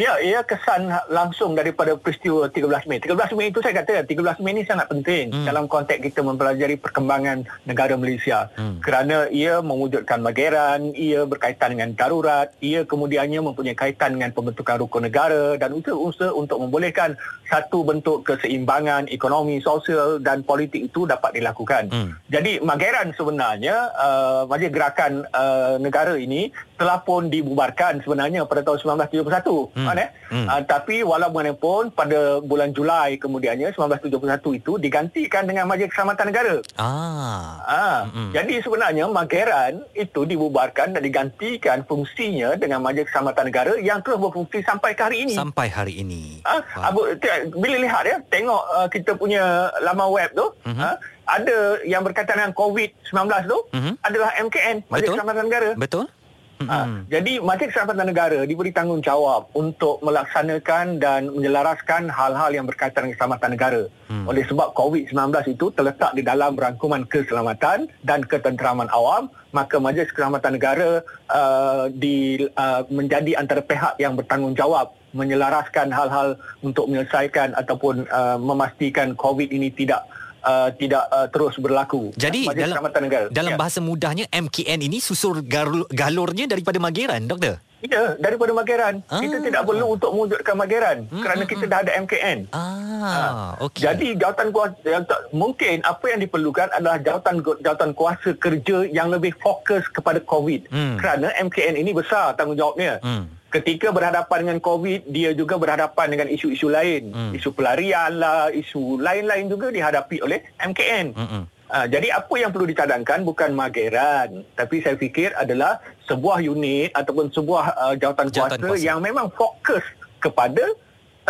Ya, ia kesan langsung daripada peristiwa 13 Mei. 13 Mei itu saya kata 13 Mei ini sangat penting Hmm. hmm. dalam konteks kita mempelajari perkembangan negara Malaysia. Hmm. Kerana ia mewujudkan Mageran, ia berkaitan dengan darurat, ia kemudiannya mempunyai kaitan dengan pembentukan rukun negara dan usaha-usaha untuk membolehkan satu bentuk keseimbangan ekonomi, sosial dan politik itu dapat dilakukan. Hmm. Jadi Mageran sebenarnya uh, majlis gerakan uh, negara ini telah pun dibubarkan sebenarnya pada tahun 1971 Hmm. Kan eh Hmm. uh, tapi walaupun pada bulan Julai kemudiannya 1971 itu digantikan dengan Majlis Keselamatan Negara Ah. Ah, Mm-mm. jadi sebenarnya Mageran itu dibubarkan dan digantikan fungsinya dengan Majlis Keselamatan Negara yang terus berfungsi sampai ke hari ini. Sampai hari ini. Ah, abu, bila lihat ya, tengok uh, kita punya laman web tu, Mhm. ah, ada yang berkaitan dengan COVID-19 tu Mhm. adalah MKN, Majlis Betul. Keselamatan Negara. Betul? Ha, jadi Majlis Keselamatan Negara diberi tanggungjawab untuk melaksanakan dan menyelaraskan hal-hal yang berkaitan dengan keselamatan negara. Hmm. Oleh sebab COVID-19 itu terletak di dalam rangkuman keselamatan dan ketenteraman awam, maka Majlis Keselamatan Negara uh, di uh, menjadi antara pihak yang bertanggungjawab menyelaraskan hal-hal untuk menyelesaikan ataupun uh, memastikan COVID ini tidak uh, tidak uh, terus berlaku. Jadi Majlis dalam Negara. dalam Ya. bahasa mudahnya MKN ini susur galur, galurnya daripada Mageran, doktor. Ya, daripada Mageran. Ah. Kita tidak perlu untuk mewujudkan Mageran Hmm, kerana hmm, kita dah ada MKN. Ah, okey. Jadi jawatan kuasa yang tak, mungkin apa yang diperlukan adalah jawatan jawatan kuasa kerja yang lebih fokus kepada COVID. Hmm. Kerana MKN ini besar tanggungjawabnya. Hmm. Ketika berhadapan dengan COVID, dia juga berhadapan dengan isu-isu lain. Hmm. Isu pelarian lah, isu lain-lain juga dihadapi oleh MKN. Hmm. Uh, jadi apa yang perlu dicadangkan bukan mageran. Tapi saya fikir adalah sebuah unit ataupun sebuah uh, jawatan, jawatan kuasa, kuasa yang memang fokus kepada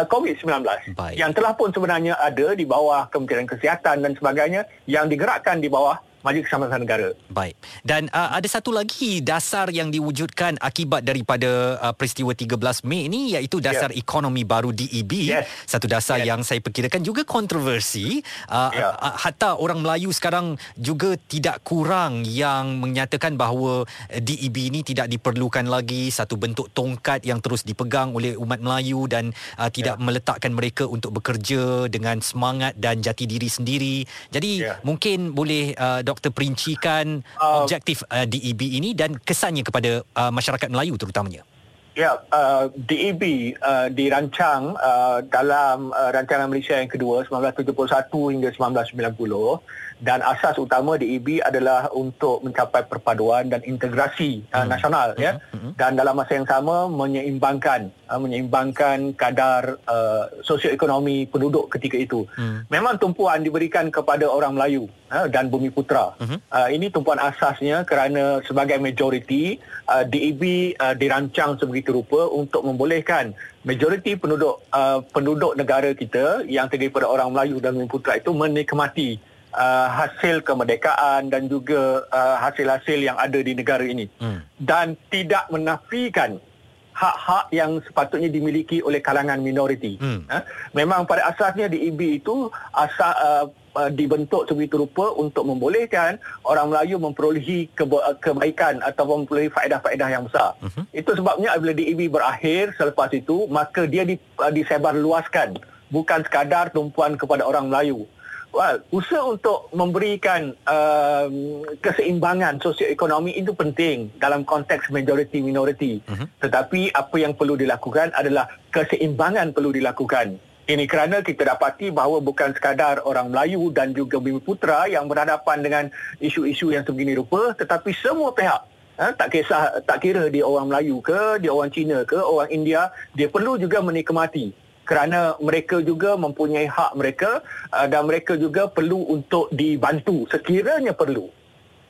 uh, COVID-19. Baik. Yang telah pun sebenarnya ada di bawah Kementerian Kesihatan dan sebagainya yang digerakkan di bawah Majlis Keselamatan Negara. Baik. Dan uh, ada satu lagi dasar yang diwujudkan akibat daripada uh, peristiwa 13 Mei ini iaitu dasar yeah. ekonomi baru DEB. Yes. Satu dasar yes. yang saya perkirakan juga kontroversi. Uh, yeah. uh, hatta orang Melayu sekarang juga tidak kurang yang menyatakan bahawa DEB ini tidak diperlukan lagi satu bentuk tongkat yang terus dipegang oleh umat Melayu dan uh, tidak yeah. meletakkan mereka untuk bekerja dengan semangat dan jati diri sendiri. Jadi yeah. mungkin boleh uh, doktor perincikan uh, objektif uh, DEB ini dan kesannya kepada uh, masyarakat Melayu terutamanya? Ya, uh, DEB uh, dirancang uh, dalam uh, rancangan Malaysia yang kedua 1971 hingga 1990 dan asas utama DEB adalah untuk mencapai perpaduan dan integrasi uh, hmm. nasional hmm. ya hmm. dan dalam masa yang sama menyeimbangkan uh, menyeimbangkan kadar uh, sosioekonomi penduduk ketika itu. Hmm. Memang tumpuan diberikan kepada orang Melayu uh, dan Bumi Putra. Hmm. Uh, ini tumpuan asasnya kerana sebagai majoriti uh, DEB uh, dirancang sebegitu rupa untuk membolehkan majoriti penduduk uh, penduduk negara kita yang terdiri daripada orang Melayu dan Bumi Putra itu menikmati uh, hasil kemerdekaan dan juga uh, hasil-hasil yang ada di negara ini hmm. dan tidak menafikan hak-hak yang sepatutnya dimiliki oleh kalangan minoriti. Hmm. Uh, memang pada asasnya di IB itu asal uh, uh, dibentuk sebegitu rupa untuk membolehkan orang Melayu memperolehi keba- kebaikan atau memperolehi faedah-faedah yang besar. Uh-huh. Itu sebabnya apabila DEB berakhir selepas itu maka dia di, uh, disebar luaskan bukan sekadar tumpuan kepada orang Melayu. Well, usaha untuk memberikan um, keseimbangan sosioekonomi itu penting dalam konteks majority-minority. Uh-huh. Tetapi apa yang perlu dilakukan adalah keseimbangan perlu dilakukan. Ini kerana kita dapati bahawa bukan sekadar orang Melayu dan juga Bumi Putra yang berhadapan dengan isu-isu yang sebegini rupa tetapi semua pihak Ha, tak kisah tak kira dia orang Melayu ke, dia orang Cina ke, orang India, dia perlu juga menikmati kerana mereka juga mempunyai hak mereka uh, dan mereka juga perlu untuk dibantu sekiranya perlu.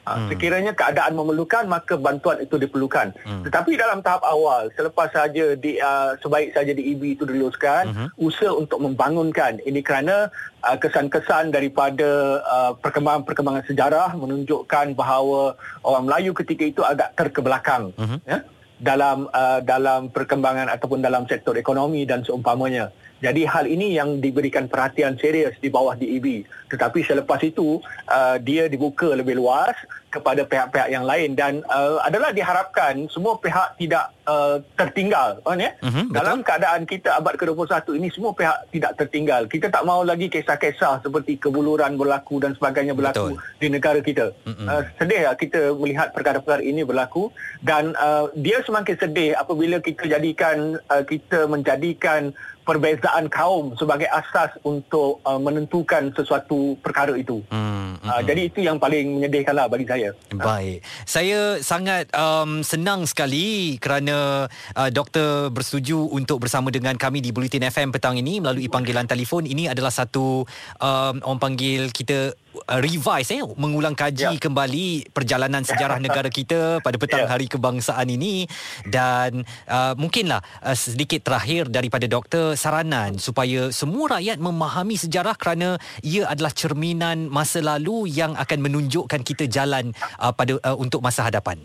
Uh, hmm. Sekiranya keadaan memerlukan maka bantuan itu diperlukan. Hmm. Tetapi dalam tahap awal selepas saja di uh, sebaik saja di EB itu diluluskan hmm. usaha untuk membangunkan ini kerana uh, kesan-kesan daripada uh, perkembangan-perkembangan sejarah menunjukkan bahawa orang Melayu ketika itu agak terkebelakang hmm. ya dalam uh, dalam perkembangan ataupun dalam sektor ekonomi dan seumpamanya. Jadi hal ini yang diberikan perhatian serius di bawah DEB. Tetapi selepas itu uh, dia dibuka lebih luas kepada pihak-pihak yang lain dan uh, adalah diharapkan semua pihak tidak uh, tertinggal kan ya. Uh-huh, Dalam keadaan kita abad ke-21 ini semua pihak tidak tertinggal. Kita tak mahu lagi kisah-kisah seperti kebuluran berlaku dan sebagainya berlaku betul. di negara kita. Uh-huh. Uh, sedih lah kita melihat perkara-perkara ini berlaku dan uh, dia semakin sedih apabila kita jadikan uh, kita menjadikan perbezaan kaum sebagai asas untuk uh, menentukan sesuatu perkara itu. Hmm, hmm, uh, jadi itu yang paling menyedihkanlah bagi saya. Baik. Uh. Saya sangat um, senang sekali kerana uh, doktor bersetuju untuk bersama dengan kami di Bulletin FM petang ini melalui panggilan telefon. Ini adalah satu um, orang panggil kita revise eh mengulang kaji yeah. kembali perjalanan sejarah negara kita pada petang yeah. hari kebangsaan ini dan uh, mungkinlah uh, sedikit terakhir daripada doktor saranan supaya semua rakyat memahami sejarah kerana ia adalah cerminan masa lalu yang akan menunjukkan kita jalan uh, pada uh, untuk masa hadapan.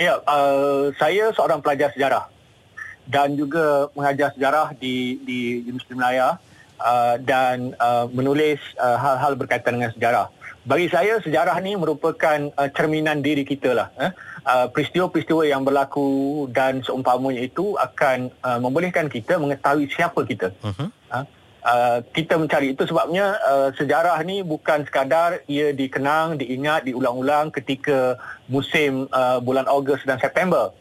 Ya, uh, saya seorang pelajar sejarah dan juga mengajar sejarah di di Universiti Melaya uh, dan uh, menulis uh, hal-hal berkaitan dengan sejarah. Bagi saya sejarah ni merupakan uh, cerminan diri kita lah. Eh? Uh, peristiwa-peristiwa yang berlaku dan seumpamanya itu akan uh, membolehkan kita mengetahui siapa kita. Uh-huh. Uh, uh, kita mencari itu sebabnya uh, sejarah ni bukan sekadar ia dikenang, diingat, diulang-ulang ketika musim uh, bulan Ogos dan September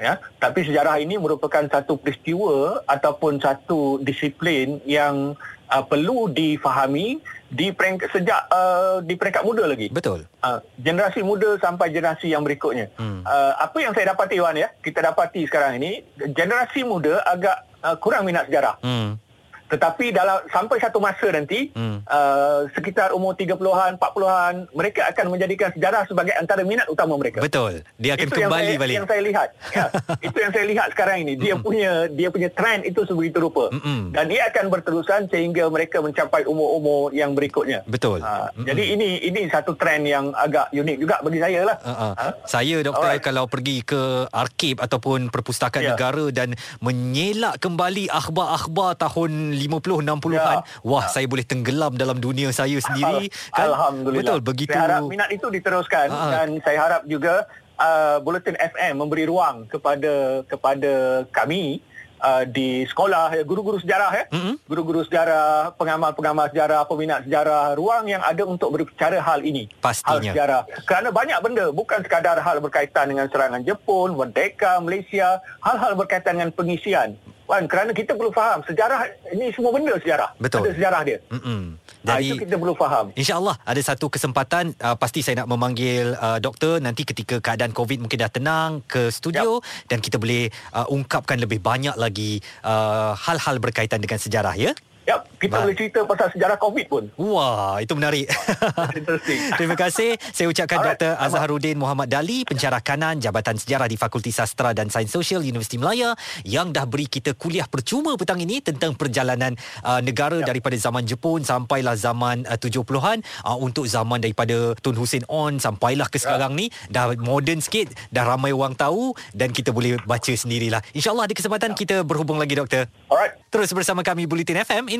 ya tapi sejarah ini merupakan satu peristiwa ataupun satu disiplin yang uh, perlu difahami di peringkat sejak uh, di peringkat muda lagi. Betul. Uh, generasi muda sampai generasi yang berikutnya. Hmm. Uh, apa yang saya dapati Wan ya, kita dapati sekarang ini generasi muda agak uh, kurang minat sejarah. Hmm. Tetapi dalam sampai satu masa nanti hmm. uh, sekitar umur 30-an, 40-an mereka akan menjadikan sejarah sebagai antara minat utama mereka. Betul. Dia akan itu kembali yang saya, balik. yang saya lihat. Ya, itu yang saya lihat sekarang ini. Dia punya dia punya trend itu sebegitu rupa. Mm-mm. Dan dia akan berterusan sehingga mereka mencapai umur-umur yang berikutnya. Betul. Uh, jadi ini ini satu trend yang agak unik juga bagi saya lah. Uh-uh. Ha? Saya doktor Alright. kalau pergi ke arkib ataupun perpustakaan yeah. negara dan menyelak kembali akhbar-akhbar tahun 50 60 ya. wah ya. saya boleh tenggelam dalam dunia saya sendiri kan alhamdulillah betul begitu saya harap minat itu diteruskan. Ah. dan saya harap juga uh, bulletin FM memberi ruang kepada kepada kami Uh, di sekolah ya, guru-guru sejarah ya mm-hmm. guru-guru sejarah pengamal-pengamal sejarah peminat sejarah ruang yang ada untuk berbicara hal ini pastinya hal sejarah kerana banyak benda bukan sekadar hal berkaitan dengan serangan Jepun merdeka Malaysia hal-hal berkaitan dengan pengisian Wan, kerana kita perlu faham sejarah ini semua benda sejarah. Betul. Ada sejarah dia. Mm-mm. Jadi, ha, itu kita perlu faham. InsyaAllah ada satu kesempatan uh, pasti saya nak memanggil uh, doktor nanti ketika keadaan COVID mungkin dah tenang ke studio yep. dan kita boleh uh, ungkapkan lebih banyak lagi uh, hal-hal berkaitan dengan sejarah ya. Ya, kita ba- boleh cerita pasal sejarah COVID pun. Wah, itu menarik. Terima kasih. Saya ucapkan Alright. Dr. Azharuddin Muhammad Dali, pencerah kanan Jabatan Sejarah di Fakulti Sastra dan Sains Sosial Universiti Melaya yang dah beri kita kuliah percuma petang ini tentang perjalanan uh, negara ya. daripada zaman Jepun sampailah zaman uh, 70-an uh, untuk zaman daripada Tun Hussein On sampailah ke ya. sekarang ya. ni dah moden sikit, dah ramai orang tahu dan kita boleh baca sendirilah. InsyaAllah ada kesempatan ya. kita berhubung lagi doktor. Alright. Terus bersama kami Bulletin FM